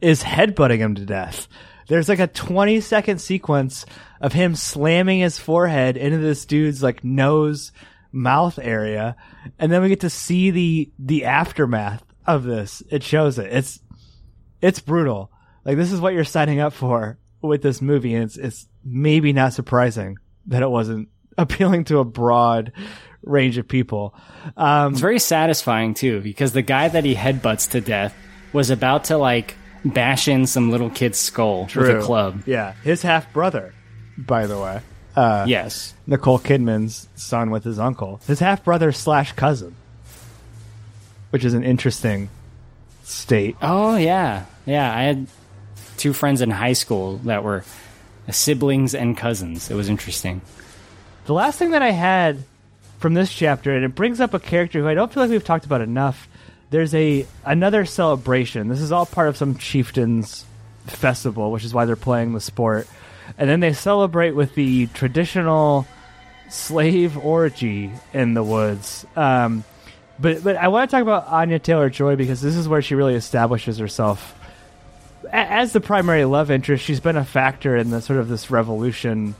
A: is headbutting him to death. There's like a 20 second sequence of him slamming his forehead into this dude's like nose mouth area and then we get to see the the aftermath of this. It shows it. It's it's brutal. Like this is what you're signing up for with this movie and it's it's maybe not surprising that it wasn't appealing to a broad range of people. Um
B: It's very satisfying too, because the guy that he headbutts to death was about to like bash in some little kid's skull with a club.
A: Yeah, his half brother, by the way, uh,
B: Yes.
A: Nicole Kidman's son with his uncle, his half brother slash cousin, which is an interesting state.
B: Oh yeah, yeah. I had two friends in high school that were siblings and cousins. It was interesting.
A: The last thing that I had from this chapter, and it brings up a character who I don't feel like we've talked about enough. There's a another celebration. This is all part of some chieftain's festival, which is why they're playing the sport. And then they celebrate with the traditional slave orgy in the woods. Um, but but I want to talk about Anya Taylor Joy because this is where she really establishes herself as the primary love interest. She's been a factor in the sort of this revolution,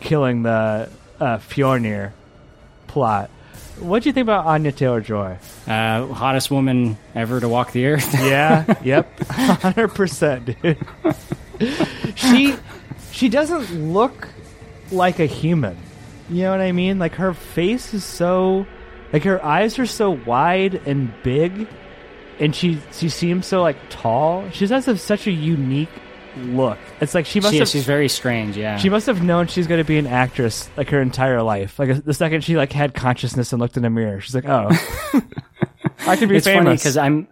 A: killing the uh, Fjolnir plot. What do you think about Anya Taylor Joy?
B: Uh, hottest woman ever to walk the earth.
A: Yeah, yep, hundred percent, dude. she she doesn't look like a human. You know what I mean? Like her face is so, like her eyes are so wide and big, and she she seems so like tall. She just has such a unique look. It's like she must
B: She-
A: have
B: she's very strange. Yeah.
A: she must have known she's going to be an actress like her entire life. Like the second she like had consciousness and looked in a mirror, she's like, "Oh, I could be
B: it's funny
A: famous."
B: because I'm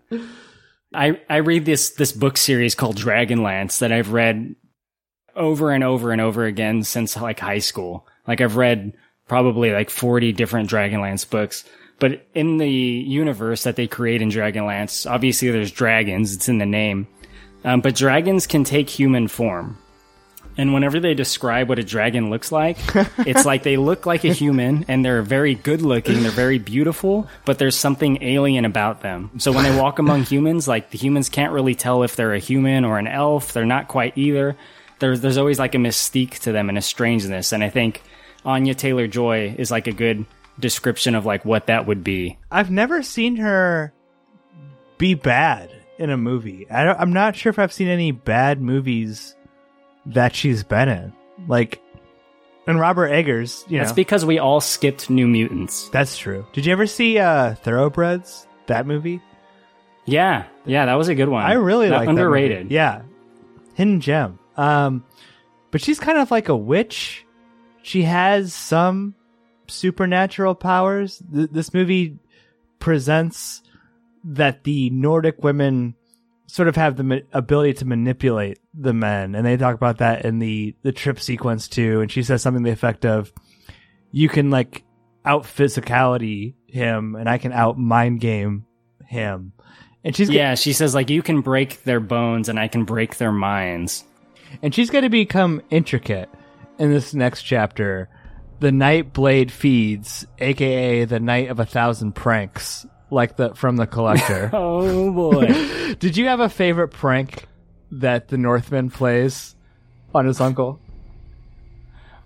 B: I I read this this book series called Dragonlance that I've read over and over and over again since like high school. Like I've read probably like 40 different Dragonlance books. But in the universe that they create in Dragonlance, obviously there's dragons, it's in the name. Um, but dragons can take human form. And whenever they describe what a dragon looks like, it's like they look like a human and they're very good looking, they're very beautiful, but there's something alien about them. So when they walk among humans, like the humans can't really tell if they're a human or an elf, they're not quite either. there's there's always like a mystique to them and a strangeness, and I think Anya Taylor Joy is like a good description of like what that would be.
A: I've never seen her be bad in a movie. I I'm not sure if I've seen any bad movies that she's been in. Like, and Robert Eggers, you
B: That's
A: know,
B: because we all skipped New Mutants.
A: that's true. Did you ever see uh, Thoroughbreds? That movie?
B: Yeah, yeah, that was a good one.
A: I really like
B: underrated.
A: Yeah, hidden gem. Um, but she's kind of like a witch. She has some supernatural powers. Th- this movie presents that the Nordic women sort of have the ma- ability to manipulate the men, and they talk about that in the the trip sequence too. And she says something to the effect of, "You can like out physicality him, and I can out mind game him." And she's
B: Yeah, she says like you can break their bones and I can break their minds.
A: and she's going to become intricate in this next chapter. The Night Blade feeds, aka the Night of a Thousand Pranks, like the from the Collector.
B: Oh boy.
A: Did you have a favorite prank that the Northman plays on his uncle?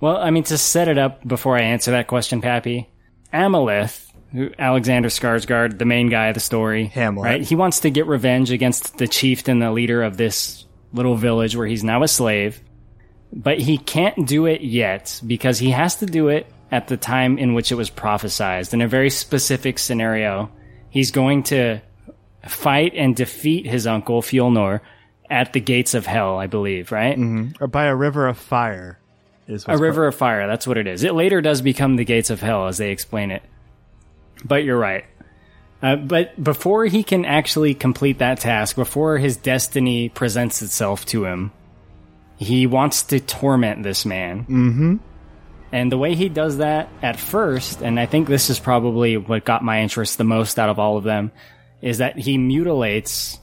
B: well, I mean to set it up before I answer that question, Pappy, Amalith, who Alexander Skarsgård, the main guy of the story,
A: Hamlet.
B: right? He wants to get revenge against the chieftain, the leader of this little village where he's now a slave. But he can't do it yet because he has to do it at the time in which it was prophesized in a very specific scenario. He's going to fight and defeat his uncle Fjolnir at the gates of hell, I believe, right?
A: Or by a river of fire? Is
B: A river of fire, that's what it is. It later does become the gates of hell as they explain it. But you're right. Uh, but before he can actually complete that task, before his destiny presents itself to him, he wants to torment this man. Mm-hmm. And the way he does that at first, and I think this is probably what got my interest the most out of all of them, is that he mutilates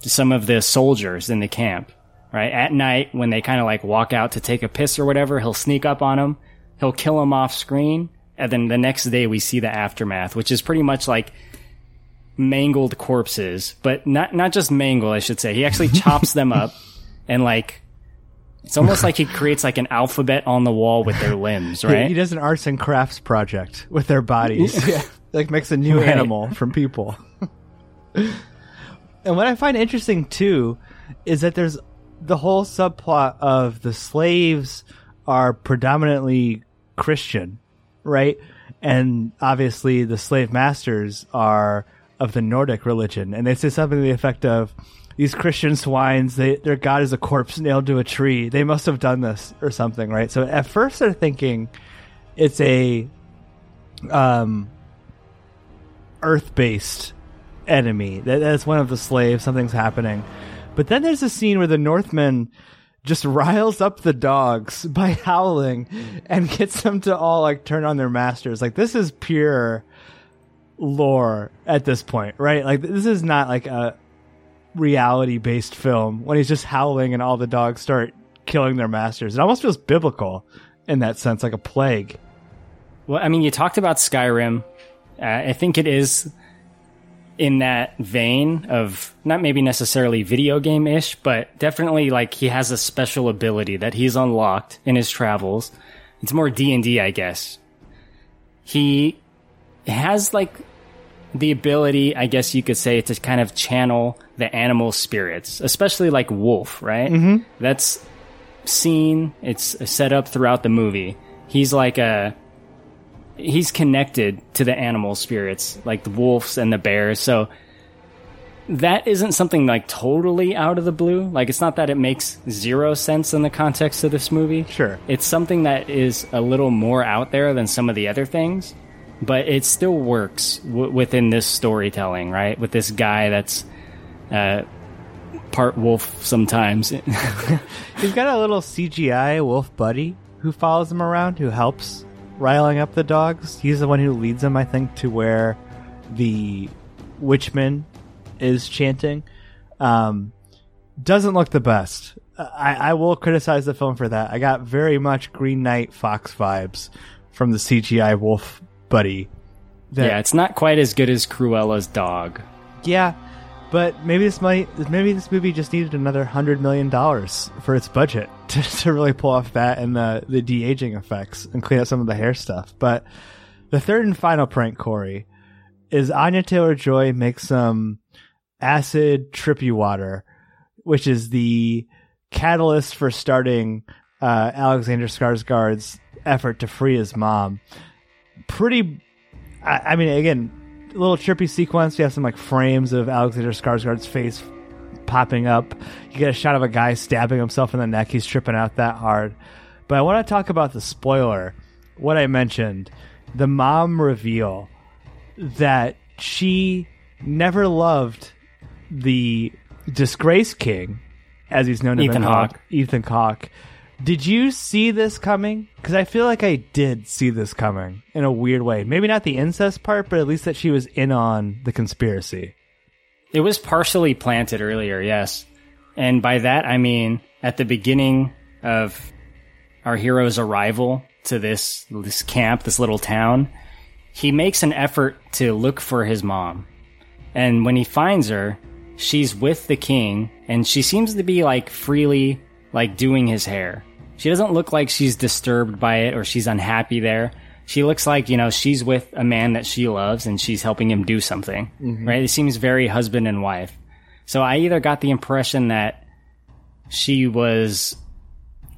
B: some of the soldiers in the camp. Right at night, when they kind of like walk out to take a piss or whatever, he'll sneak up on them, he'll kill them off screen, and then the next day we see the aftermath, which is pretty much like mangled corpses, but not not just mangled, I should say. He actually chops them up and like it's almost like he creates like an alphabet on the wall with their limbs,
A: He-
B: right?
A: He does an arts and crafts project with their bodies. yeah. Like makes a new
B: Right.
A: animal from people. and what I find interesting too is that there's the whole subplot of the slaves are predominantly Christian, right? And obviously the slave masters are of the Nordic religion. And they say something to the effect of these Christian swines, they, their God is a corpse nailed to a tree. They must have done this or something, right? So at first they're thinking it's a um, earth-based enemy. That, that's one of the slaves. Something's happening, but then there's a scene where the Northmen just riles up the dogs by howling and gets them to all like turn on their masters. Like this is pure lore at this point, right? Like this is not like a reality-based film when he's just howling and all the dogs start killing their masters. It almost feels biblical in that sense, like a plague.
B: Well, I mean, you talked about Skyrim. Uh, I think it is in that vein of not maybe necessarily video game ish, but definitely like he has a special ability that he's unlocked in his travels. It's more D and D, I guess. He has like the ability, I guess you could say, to kind of channel the animal spirits, especially like Wolf, right? Mm-hmm. That's seen. It's set up throughout the movie. He's like a he's connected to the animal spirits, like the wolves and the bears. So that isn't something like totally out of the blue. Like it's not that it makes zero sense in the context of this movie.
A: Sure.
B: It's something that is a little more out there than some of the other things, but it still works w- within this storytelling, right? With this guy that's uh, part wolf sometimes.
A: He's got a little CGI wolf buddy who follows him around, who helps riling up the dogs. He's the one who leads them, I think, to where the witchman is chanting. Um, doesn't look the best. I, I will criticize the film for that. I got very much Green Knight Fox vibes from the CGI wolf buddy. That-
B: yeah, it's not quite as good as Cruella's dog.
A: yeah, But maybe this might maybe this movie just needed another hundred million dollars for its budget to, to really pull off that and the the de aging effects and clean up some of the hair stuff. But the third and final prank, Korey, is Anya Taylor Joy makes some acid trippy water, which is the catalyst for starting uh, Alexander Skarsgård's effort to free his mom. Pretty, I, I mean, again, a little trippy sequence. You have some like frames of Alexander Skarsgård's face popping up. You get a shot of a guy stabbing himself in the neck. He's tripping out that hard. But I want to talk about the spoiler. What I mentioned, the mom reveal that she never loved the disgrace king, as he's known to
B: Ethan Hawke.
A: Ethan Hawke. Did you see this coming? Because I feel like I did see this coming in a weird way. Maybe not the incest part, but at least that she was in on the conspiracy.
B: It was partially planted earlier, yes. And by that, I mean at the beginning of our hero's arrival to this this camp, this little town, he makes an effort to look for his mom. And when he finds her, she's with the king and she seems to be like freely like doing his hair. She doesn't look like she's disturbed by it or she's unhappy there. She looks like, you know, she's with a man that she loves and she's helping him do something. Mm-hmm. Right? It seems very husband and wife. So I either got the impression that she was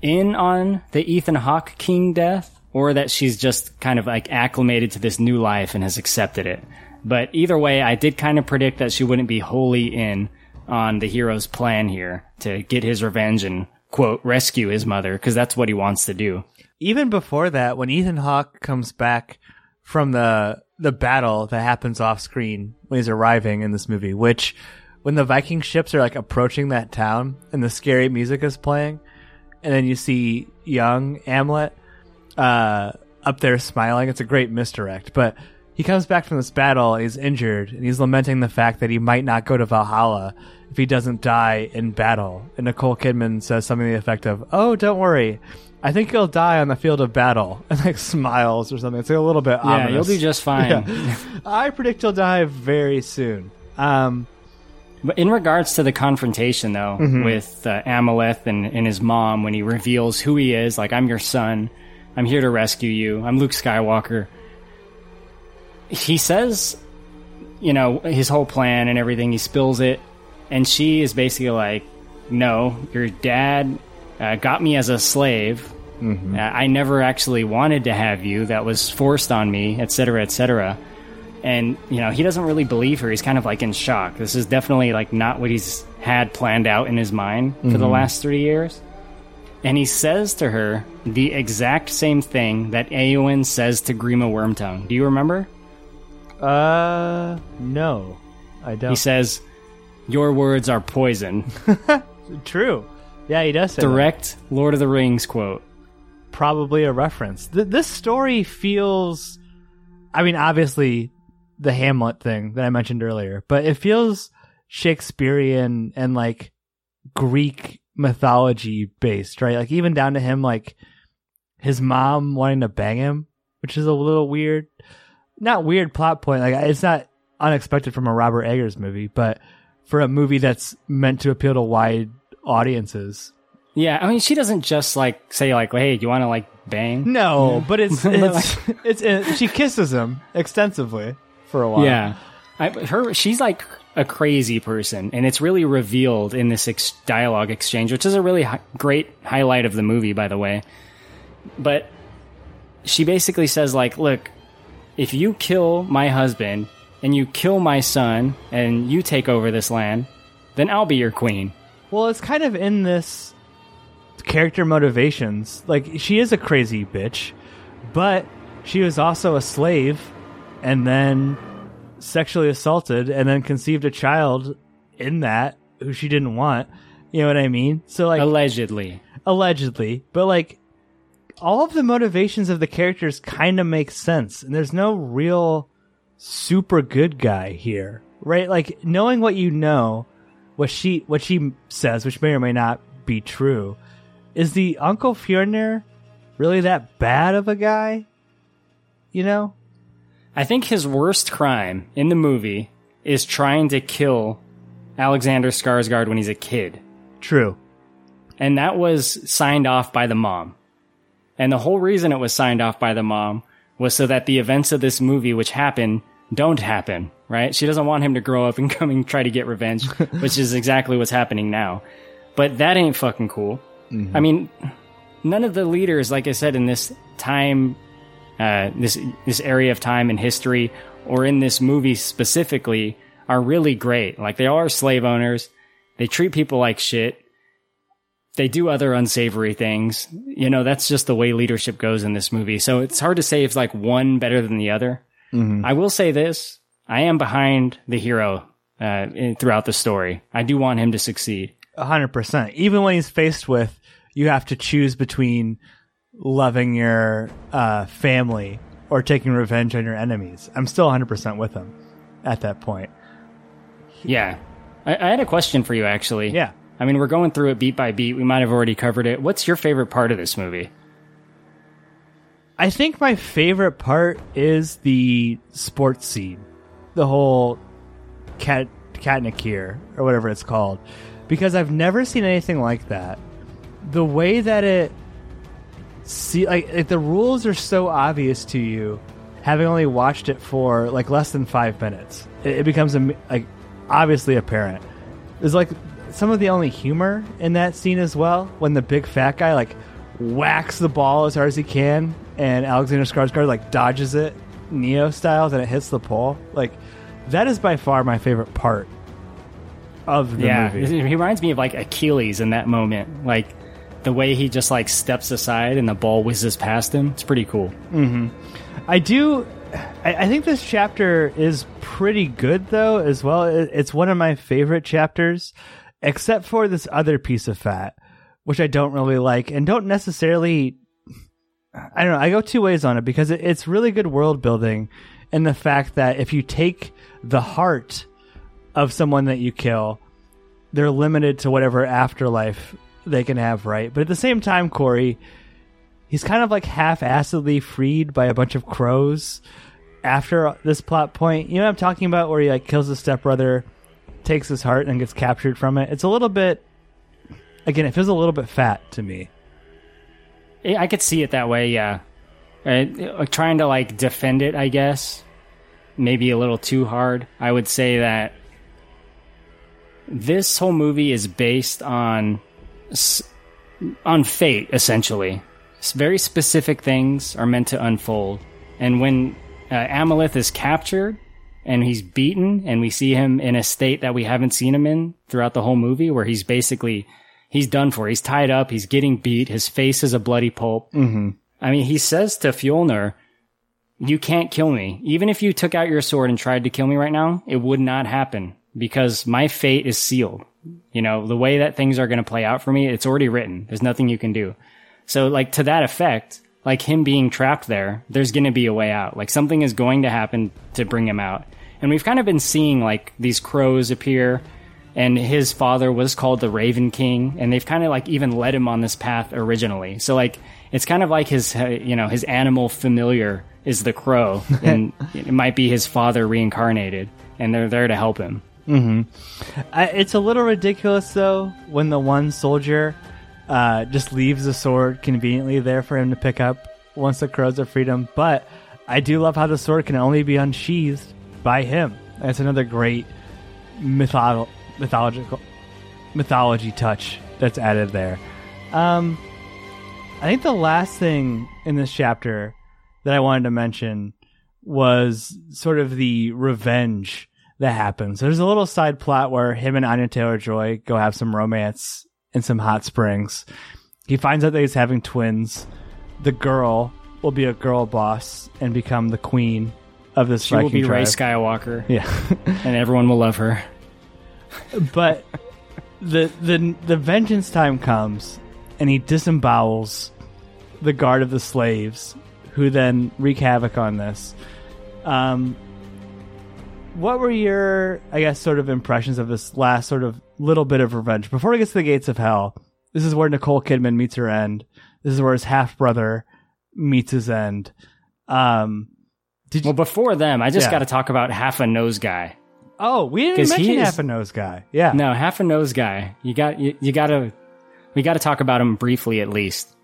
B: in on the Ethan Hawke King death or that she's just kind of like acclimated to this new life and has accepted it. But either way, I did kind of predict that she wouldn't be wholly in on the hero's plan here to get his revenge and quote rescue his mother because that's what he wants to do.
A: Even before that, when Ethan Hawke comes back from the the battle that happens off screen when he's arriving in this movie, which when the Viking ships are like approaching that town and the scary music is playing, and then you see young Amleth uh, up there smiling. It's a great misdirect, but he comes back from this battle. He's injured, and he's lamenting the fact that he might not go to Valhalla if he doesn't die in battle. And Nicole Kidman says something to the effect of, "Oh, don't worry." I think he'll die on the field of battle, and like smiles or something. It's like a little bit
B: Yeah,
A: ominous.
B: you'll do just fine.
A: Yeah. I predict he'll die very soon. Um,
B: But in regards to the confrontation, though, with uh, Amaleth and, and his mom, when he reveals who he is, like, I'm your son, I'm here to rescue you, I'm Luke Skywalker, he says, you know, his whole plan and everything, he spills it, and she is basically like, No, your dad uh, got me as a slave. Uh, I never actually wanted to have you. That was forced on me, etc., etc and you know he doesn't really believe her he's kind of like in shock this is definitely like not what he's had planned out in his mind for the last three years and he says to her the exact same thing that Eowyn says to Grima Wormtongue. Do you remember?
A: Uh, no, I don't.
B: He says, "Your words are poison."
A: True. Yeah, he does say that.
B: Direct Lord of the Rings quote.
A: probably a reference. Th- this story feels, I mean, obviously the Hamlet thing that I mentioned earlier, but it feels Shakespearean and like Greek mythology based, right? Like even down to him, like his mom wanting to bang him, which is a little weird. Not weird plot point. Like it's not unexpected from a Robert Eggers movie, but for a movie that's meant to appeal to wide audiences,
B: Yeah, I mean, she doesn't just like say like, "Hey, do you want to like bang?"
A: No, but it's it's, it's it's she kisses him extensively for a while.
B: Yeah, I, her she's like a crazy person, and it's really revealed in this ex- dialogue exchange, which is a really hi- great highlight of the movie, by the way. But she basically says like, "Look, if you kill my husband and you kill my son and you take over this land, then I'll be your queen."
A: Well, it's kind of in this character motivations. Like she is a crazy bitch, but she was also a slave and then sexually assaulted and then conceived a child in that who she didn't want. You know what I mean? So like
B: Allegedly,
A: allegedly, but like all of the motivations of the characters kind of make sense, and there's no real super good guy here, right? Like knowing what you know, what she what she says, which may or may not be true, is the Uncle Fjolnir really that bad of a guy? You know?
B: I think his worst crime in the movie is trying to kill Alexander Skarsgård when he's a kid.
A: True.
B: And that was signed off by the mom. And the whole reason it was signed off by the mom was so that the events of this movie, which happen, don't happen, right? She doesn't want him to grow up and come and try to get revenge, which is exactly what's happening now. But that ain't fucking cool. I mean, none of the leaders, like I said, in this time, uh, this this area of time in history, or in this movie specifically, are really great. Like they are slave owners. They treat people like shit. They do other unsavory things. You know, that's just the way leadership goes in this movie. So it's hard to say if like one better than the other. I will say this: I am behind the hero uh, throughout the story. I do want him to succeed.
A: A hundred percent. Even when he's faced with, you have to choose between loving your uh, family or taking revenge on your enemies. I'm still 100 percent with him at that point.
B: Yeah. I, I had a question for you, actually.
A: Yeah.
B: I mean, we're going through it beat by beat. We might have already covered it. What's your favorite part of this movie?
A: I think my favorite part is the sports scene, the whole cat Katnikir or whatever it's called, because I've never seen anything like that. The way that it see like, like the rules are so obvious to you, having only watched it for like less than five minutes, it, it becomes like obviously apparent. It's like some of the only humor in that scene as well when the big fat guy like whacks the ball as hard as he can and Alexander Skarsgård like dodges it Neo style and it hits the pole. Like that is by far my favorite part of the
B: yeah,
A: movie.
B: he reminds me of like Achilles in that moment. Like the way he just like steps aside and the ball whizzes past him. It's pretty cool. Mm-hmm.
A: I do. I, I think this chapter is pretty good, though, as well. It, it's one of my favorite chapters, except for this other piece of fat, which I don't really like and don't necessarily. I don't know. I go two ways on it because it, it's really good world building, and the fact that if you take the heart of someone that you kill, they're limited to whatever afterlife they can have, right? But at the same time, Korey, he's kind of like half-assedly freed by a bunch of crows after this plot point. You know what I'm talking about, where he like kills his stepbrother, takes his heart, and gets captured from it. It's a little bit. Again, it feels a little bit fat to me.
B: I could see it that way. Yeah, Uh, trying to like defend it. I guess maybe a little too hard. I would say that this whole movie is based on on fate essentially. Very specific things are meant to unfold, and when uh, Amalith is captured and he's beaten, and we see him in a state that we haven't seen him in throughout the whole movie, where he's basically he's done for. He's tied up. He's getting beat. His face is a bloody pulp. Mm-hmm. I mean, he says to Fjolnir, "You can't kill me. Even if you took out your sword and tried to kill me right now, it would not happen because my fate is sealed. You know, the way that things are going to play out for me, it's already written. There's nothing you can do. So, like to that effect, like him being trapped there, there's going to be a way out. Like something is going to happen to bring him out. And we've kind of been seeing like these crows appear and his father was called the Raven King, and they've kind of like even led him on this path originally. So like it's kind of like his uh, you know his animal familiar is the crow, and it might be his father reincarnated, and they're there to help him.
A: I, it's a little ridiculous though when the one soldier uh, just leaves the sword conveniently there for him to pick up once the crows are freedom. But I do love how the sword can only be unsheathed by him. That's another great mytholo- mythological mythology touch that's added there. Um, I think the last thing in this chapter that I wanted to mention was sort of the revenge that happens. There's a little side plot where him and Anya Taylor Joy go have some romance in some hot springs. He finds out that he's having twins. The girl will be a girl boss and become the queen of this
B: She will be
A: Rey.
B: Skywalker,
A: Yeah.
B: and everyone will love her.
A: but the the the vengeance time comes and he disembowels the guard of the slaves who then wreak havoc on this um what were your i guess sort of impressions of this last sort of little bit of revenge before he gets to the gates of hell this is where nicole kidman meets her end this is where his half brother meets his end um did you
B: Well, before them, I just
A: Yeah.
B: got to talk about half a nose guy.
A: Oh, we didn't
B: 'Cause he
A: mention
B: is-
A: half a nose guy. Yeah.
B: No, half a nose guy. You got you, you got to we got to talk about him briefly at least.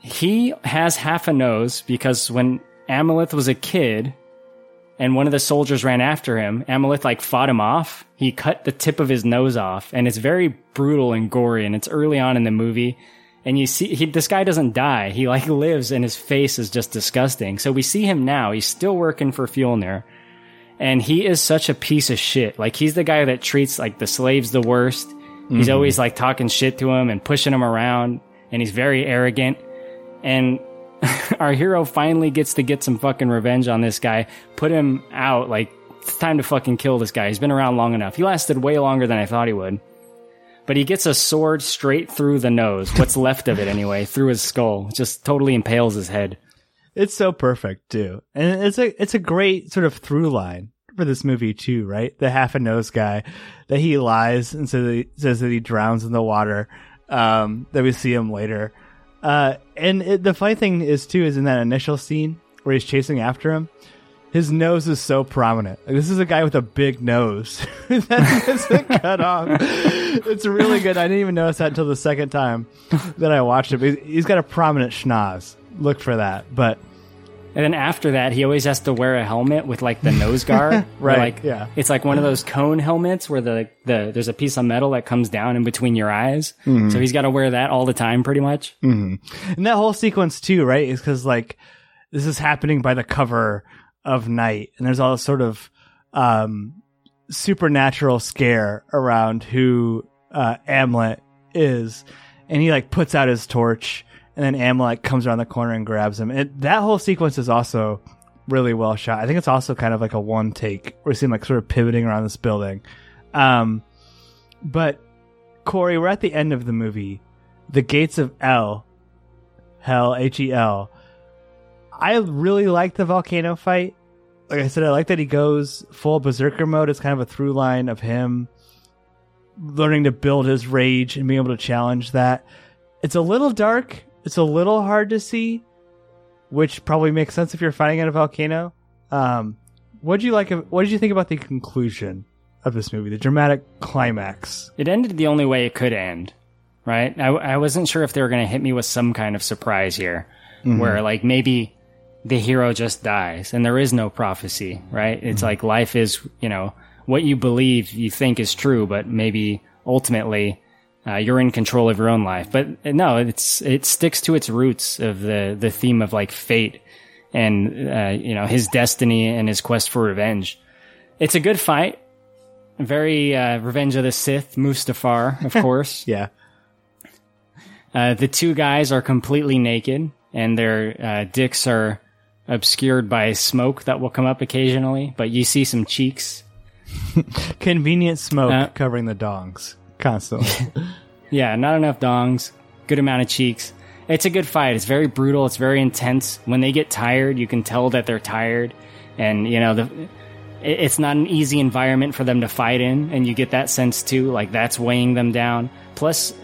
B: He has half a nose because when Amalith was a kid and one of the soldiers ran after him, Amalith like fought him off. He cut the tip of his nose off and it's very brutal and gory and it's early on in the movie. And you see he, this guy doesn't die. He like lives and his face is just disgusting. So we see him now. He's still working for Fjolnir and he is such a piece of shit. Like he's the guy that treats like the slaves the worst. He's mm-hmm. always like talking shit to him and pushing him around, and he's very arrogant. And our hero finally gets to get some fucking revenge on this guy. Put him out. Like it's time to fucking kill this guy. He's been around long enough. He lasted way longer than I thought he would. But he gets a sword straight through the nose. What's left of it anyway, through his skull. Just totally impales his head.
A: It's so perfect too, and it's a it's a great sort of through line for this movie too, right? The half a nose guy that he lies and so that he says that he drowns in the water. Um, that we see him later, uh, and it, the funny thing is too is in that initial scene where he's chasing after him. His nose is so prominent. Like, this is a guy with a big nose that isn't cut off. It's really good. I didn't even notice that until the second time that I watched it. But he's got a prominent schnoz. Look for that. But
B: And then after that, he always has to wear a helmet with like the nose guard.
A: Right,
B: Like,
A: yeah.
B: It's like one of those cone helmets where the, the there's a piece of metal that comes down in between your eyes.
A: Mm-hmm.
B: So he's got to wear that all the time, pretty much.
A: And that whole sequence too, right? Is because like this is happening by the cover of night, and there's all this sort of um, supernatural scare around who uh, Amleth is, and he like puts out his torch, and then like, comes around the corner and grabs him. And that whole sequence is also really well shot. I think it's also kind of like a one take where we see him like sort of pivoting around this building. Um, but Korey, we're at the end of the movie. The gates of L, Hell, H E L. I really like the volcano fight. Like I said, I like that he goes full berserker mode. It's kind of a through line of him learning to build his rage and being able to challenge that. It's a little dark. It's a little hard to see, which probably makes sense if you're fighting at a volcano. Um, what did you like? What did you think about the conclusion of this movie, the dramatic climax?
B: It ended the only way it could end, right? I, I wasn't sure if they were going to hit me with some kind of surprise here, where like maybe the hero just dies and there is no prophecy, right? It's like life is, you know, what you believe you think is true, but maybe ultimately uh, you're in control of your own life. But uh, no, it's it sticks to its roots of the the theme of like fate and uh, you know his destiny and his quest for revenge. It's a good fight. Very uh, Revenge of the Sith, Mustafar, of course.
A: Yeah.
B: Uh, the two guys are completely naked, and their uh, dicks are obscured by smoke that will come up occasionally. But you see some cheeks.
A: Convenient smoke covering the dongs constantly.
B: Yeah, not enough dongs. Good amount of cheeks. It's a good fight. It's very brutal. It's very intense. When they get tired, you can tell that they're tired, and you know the. It's not an easy environment for them to fight in, and you get that sense too. Like that's weighing them down. Plus,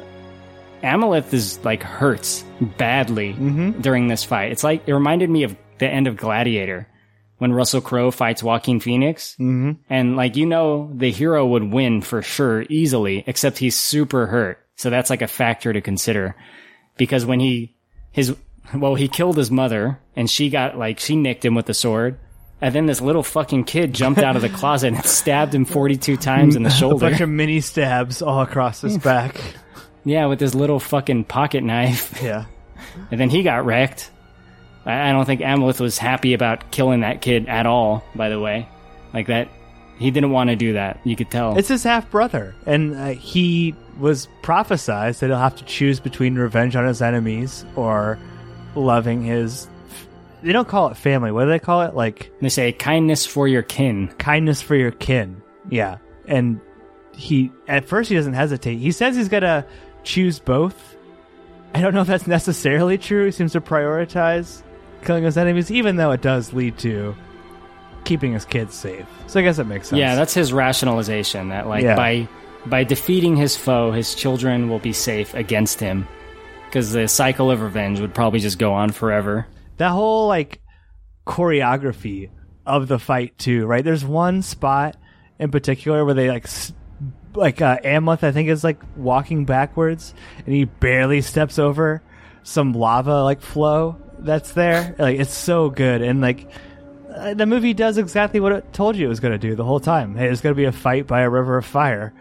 B: Amalith is like hurts badly mm-hmm. during this fight. It's like it reminded me of the end of Gladiator when Russell Crowe fights Joaquin Phoenix, mm-hmm. and like you know the hero would win for sure easily, except he's super hurt. So that's like a factor to consider because when he his well he killed his mother and she got like she nicked him with the sword. And then this little fucking kid jumped out of the closet and stabbed him 42 times in the
A: a
B: shoulder.
A: bunch of mini stabs all across his back.
B: Yeah, with this little fucking pocket knife.
A: Yeah.
B: And then he got wrecked. I I don't think Amalith was happy about killing that kid at all, by the way. Like that, he didn't want to do that. You could tell.
A: It's his half brother, and uh, he was prophesized that he'll have to choose between revenge on his enemies or loving his. They don't call it family. What do they call it? Like
B: they say kindness for your kin.
A: kindness for your kin. Yeah, and he at first he doesn't hesitate. He says he's gonna choose both. I don't know if that's necessarily true. He seems to prioritize killing his enemies, even though it does lead to keeping his kids safe. So I guess that makes sense.
B: Yeah, that's his rationalization. That like
A: Yeah.
B: by by defeating his foe, his children will be safe against him. Because the cycle of revenge would probably just go on forever.
A: that whole like choreography of the fight too, right? There's one spot in particular where they like s- like uh, Amleth, I think is like walking backwards, and he barely steps over some lava like flow that's there. Like it's so good, and like uh, the movie does exactly what it told you it was going to do the whole time. Hey, there's going to be a fight by a river of fire.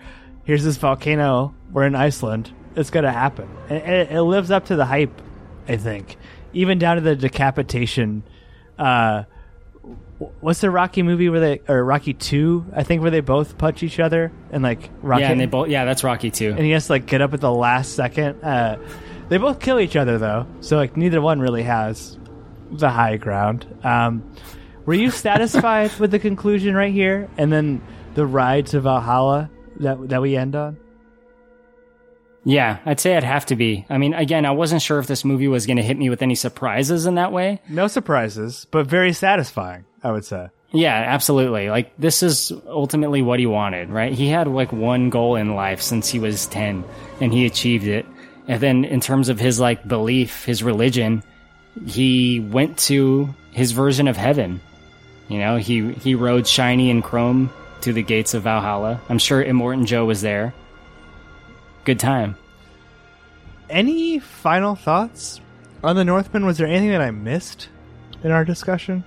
A: Here's this volcano. We're in Iceland. It's going to happen. It, it lives up to the hype, I think, even down to the decapitation. Uh, what's the Rocky movie where they or Rocky Two? I think where they both punch each other and like Rocky
B: Yeah, and they both. Yeah, that's Rocky Two.
A: and he has to like get up at the last second. Uh, they both kill each other though, so like neither one really has the high ground. Um, were you satisfied with the conclusion right here, and then the ride to Valhalla that that we end on?
B: Yeah, I'd say I'd have to be. I mean, again, I wasn't sure if this movie was going to hit me with any surprises in that way.
A: No surprises, but very satisfying. I would say.
B: Yeah, absolutely. Like this is ultimately what he wanted, right? He had like one goal in life since he was 10 and he achieved it. And then in terms of his like belief, his religion, he went to his version of heaven. You know, he he rode shiny and chrome to the gates of Valhalla. I'm sure Immortan Joe was there. Good time.
A: Any final thoughts on the Northman? Was there anything that I missed in our discussion?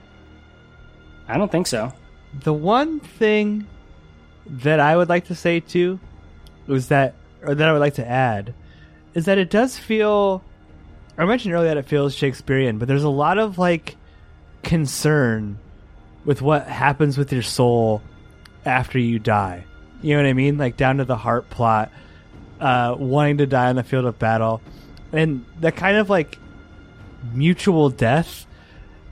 B: I don't think so.
A: The one thing that I would like to say too was that, or that I would like to add, is that it does feel. I mentioned earlier that it feels Shakespearean, but there's a lot of like concern with what happens with your soul after you die. You know what I mean? Like down to the heart plot, uh, wanting to die on the field of battle, and that kind of like mutual death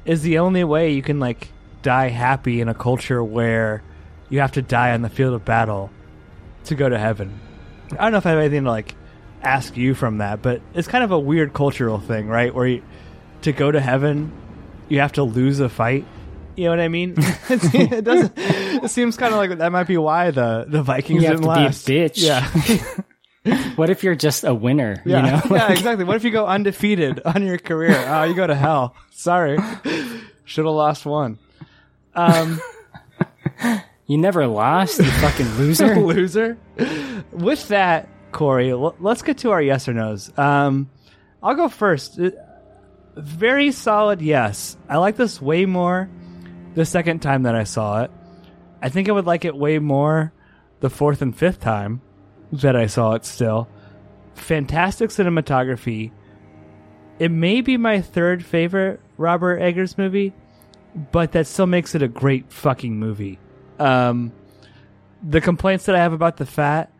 A: is the only way you can like die happy in a culture where you have to die on the field of battle to go to heaven. I don't know if I have anything to like ask you from that, but it's kind of a weird cultural thing, right? Where you, to go to heaven, you have to lose a fight. You know what I mean? it doesn't. It seems kind of like that might be why the the Vikings
B: You have
A: didn't
B: to be a
A: last.
B: bitch.
A: Yeah,
B: What if you're just a winner?
A: yeah,
B: You know?
A: yeah, exactly. What if you go undefeated on your career? Oh, you go to hell. Sorry, should have lost one. Um,
B: You never lost, you fucking loser.
A: loser. With that, Korey, l- let's get to our yes or nos. Um, I'll go first. Uh, Very solid yes. I like this way more the second time that I saw it. I think I would like it way more the fourth and fifth time that I saw it still. Fantastic cinematography. It may be my third favorite Robert Eggers movie, but that still makes it a great fucking movie. Um, the complaints that I have about the fat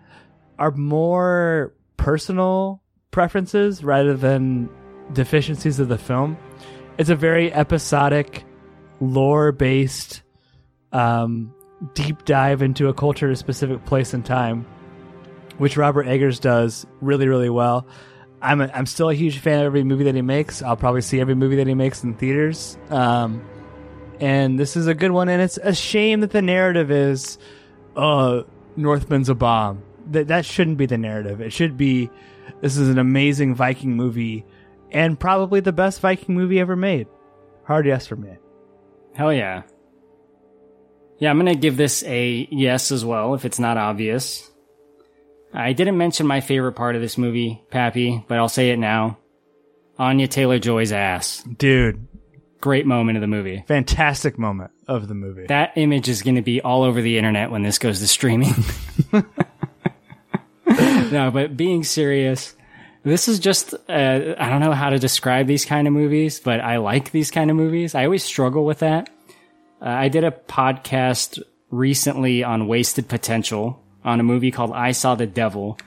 A: are more personal preferences rather than deficiencies of the film. It's a very episodic, lore based, um, deep dive into a culture, a specific place and time, which Robert Eggers does really, really well. I'm a, I'm still a huge fan of every movie that he makes. I'll probably see every movie that he makes in theaters. Um, and this is a good one. And it's a shame that the narrative is, uh, Northman's a bomb. That that shouldn't be the narrative. It should be, this is an amazing Viking movie, and probably the best Viking movie ever made. Hard yes for me.
B: Hell yeah. Yeah, I'm gonna give this a yes as well, if it's not obvious. I didn't mention my favorite part of this movie, Pappy, but I'll say it now. Anya Taylor Joy's ass.
A: Dude,
B: Great moment of the movie.
A: fantastic moment of the movie.
B: That image is gonna be all over the internet when this goes to streaming. no, but being serious, this is just, uh, I don't know how to describe these kind of movies, but I like these kind of movies. I always struggle with that. Uh, I did a podcast recently on wasted potential on a movie called I Saw the Devil,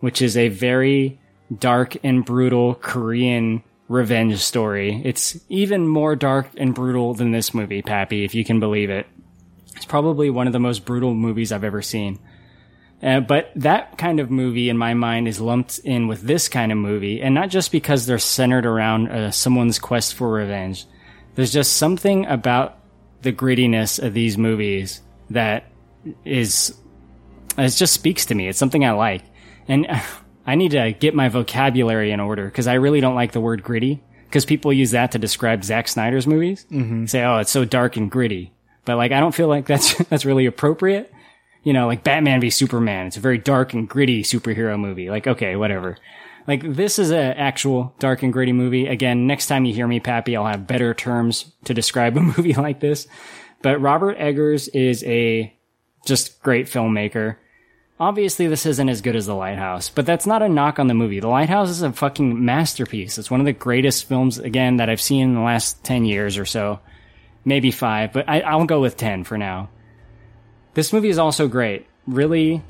B: which is a very dark and brutal Korean revenge story. It's even more dark and brutal than this movie, Pappy, if you can believe it. It's probably one of the most brutal movies I've ever seen. Uh, but that kind of movie, in my mind, is lumped in with this kind of movie, and not just because they're centered around uh, someone's quest for revenge. There's just something about the grittiness of these movies that is it just speaks to me. It's something I like, and I need to get my vocabulary in order because I really don't like the word gritty because people use that to describe Zack Snyder's movies. Mm-hmm. Say, "Oh, it's so dark and gritty," but like I don't feel like that's that's really appropriate. You know, like Batman v Superman. It's a very dark and gritty superhero movie. Like, okay, whatever. Like this is an actual dark and gritty movie. Again, next time you hear me, Pappy, I'll have better terms to describe a movie like this. But Robert Eggers is a just great filmmaker. Obviously, this isn't as good as The Lighthouse, but that's not a knock on the movie. The Lighthouse is a fucking masterpiece. It's one of the greatest films, again, that I've seen in the last 10 years or so. Maybe five, but I, I'll go with 10 for now. This movie is also great. Really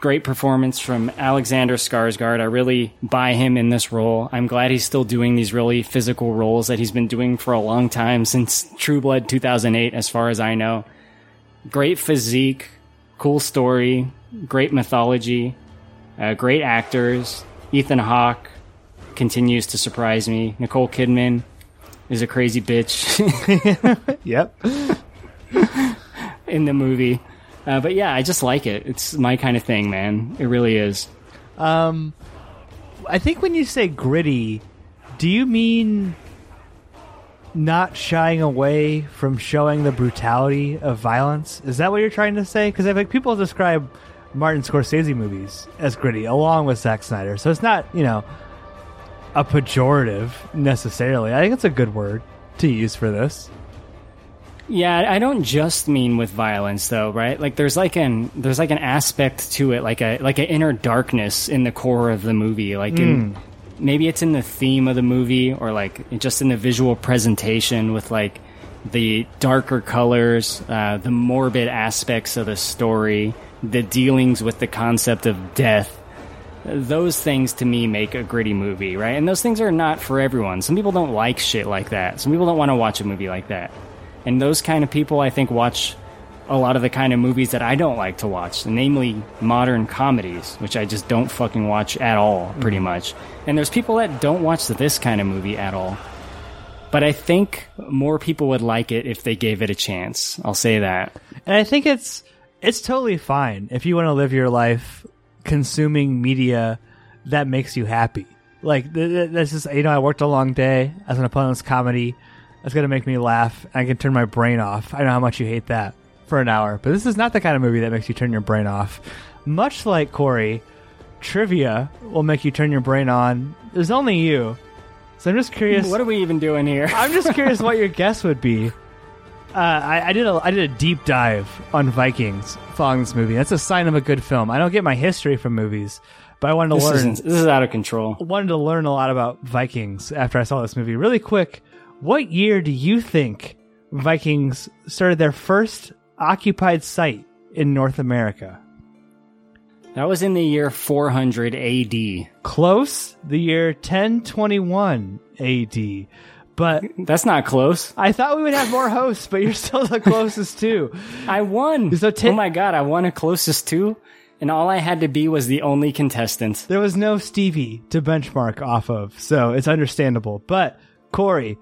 B: great performance from Alexander Skarsgård. I really buy him in this role. I'm glad he's still doing these really physical roles that he's been doing for a long time since True Blood 2008, as far as I know. Great physique, cool story, great mythology, uh, great actors. Ethan Hawke continues to surprise me. Nicole Kidman is a crazy bitch
A: Yep.
B: in the movie. Uh, but yeah, I just like it. It's my kind of thing, man. It really is.
A: Um, I think when you say gritty, do you mean not shying away from showing the brutality of violence? Is that what you're trying to say? Because I think people describe Martin Scorsese movies as gritty, along with Zack Snyder. So it's not, you know, a pejorative necessarily. I think it's a good word to use for this.
B: Yeah, I don't just mean with violence though, right? Like there's like an there's like an aspect to it, like a like an inner darkness in the core of the movie. Like in, maybe it's in the theme of the movie or like just in the visual presentation with like the darker colors, uh, the morbid aspects of the story, the dealings with the concept of death. Those things to me make a gritty movie, right? And those things are not for everyone. Some people don't like shit like that. Some people don't want to watch a movie like that. And those kind of people, I think, watch a lot of the kind of movies that I don't like to watch, namely modern comedies, which I just don't fucking watch at all, pretty mm. much. And there's people that don't watch this kind of movie at all. But I think more people would like it if they gave it a chance. I'll say that.
A: And I think it's it's totally fine if you want to live your life consuming media that makes you happy. Like th- th- this is you know I worked a long day as an opponent's comedy. That's gonna make me laugh. I can turn my brain off. I know how much you hate that for an hour, but this is not the kind of movie that makes you turn your brain off. Much like Korey, trivia will make you turn your brain on. There's only you, so I'm just curious.
B: What are we even doing here?
A: I'm just curious what your guess would be. Uh, I, I did a I did a deep dive on Vikings following this movie. That's a sign of a good film. I don't get my history from movies, but I wanted to
B: This,
A: learn
B: this is out of control.
A: wanted to learn a lot about Vikings after I saw this movie. Really quick, what year do you think Vikings started their first occupied site in North America?
B: That was in the year 400 AD.
A: Close, the year 1021 AD. But
B: That's not close.
A: I thought we would have more hosts, but you're still the closest too.
B: I won.
A: So ta-
B: oh my god, I won a closest two, and all I had to be was the only contestant.
A: There was no Stevie to benchmark off of, so it's understandable. But Korey,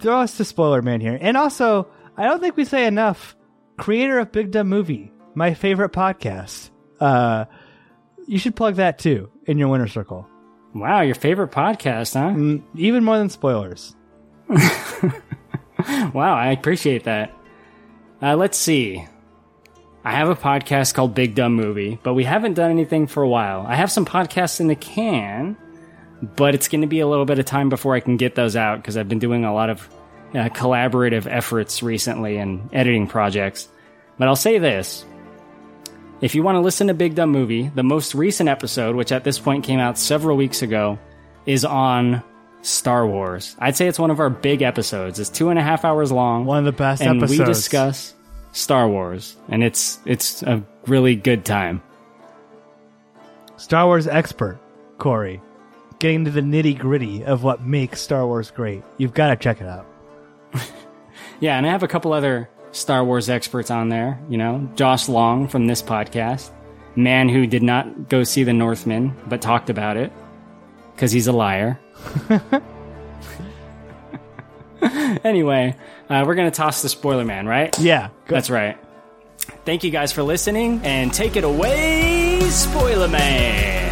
A: throw us to spoiler man here, and also I don't think we say enough. Creator of Big Dumb Movie, my favorite podcast. Uh, you should plug that too in your winner circle,
B: Wow, your favorite podcast, huh?
A: Mm, even more than spoilers.
B: Wow, I appreciate that. Uh, let's see. I have a podcast called Big Dumb Movie, but we haven't done anything for a while. I have some podcasts in the can, but it's going to be a little bit of time before I can get those out because I've been doing a lot of uh, collaborative efforts recently and editing projects. But I'll say this. If you want to listen to Big Dumb Movie, the most recent episode, which at this point came out several weeks ago, is on Star Wars. I'd say it's one of our big episodes. It's two and a half hours long.
A: One of the best
B: and
A: episodes.
B: we discuss Star Wars, and it's it's a really good time.
A: Star Wars expert, Korey, getting to the nitty gritty of what makes Star Wars great. You've got to check it out.
B: Yeah, and I have a couple other Star Wars experts on there. You know, Josh Long from this podcast, man who did not go see the Northman but talked about it because he's a liar. anyway, uh, we're gonna toss the spoiler man, right?
A: Yeah,
B: That's right. Thank you guys for listening, and take it away, Spoiler Man.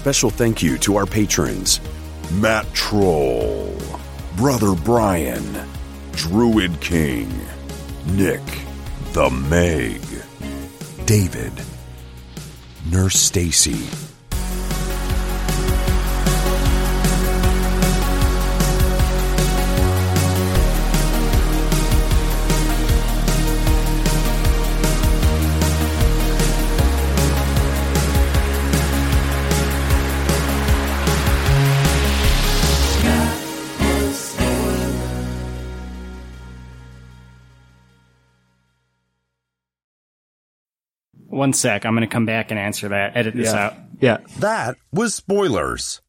C: Special thank you to our patrons Matt Troll, Brother Brian, Druid King, Nick, the Meg, David, Nurse Stacy.
B: One sec. I'm going to come back and answer that. Edit this
A: Yeah.
B: out.
A: Yeah.
C: That was spoilers.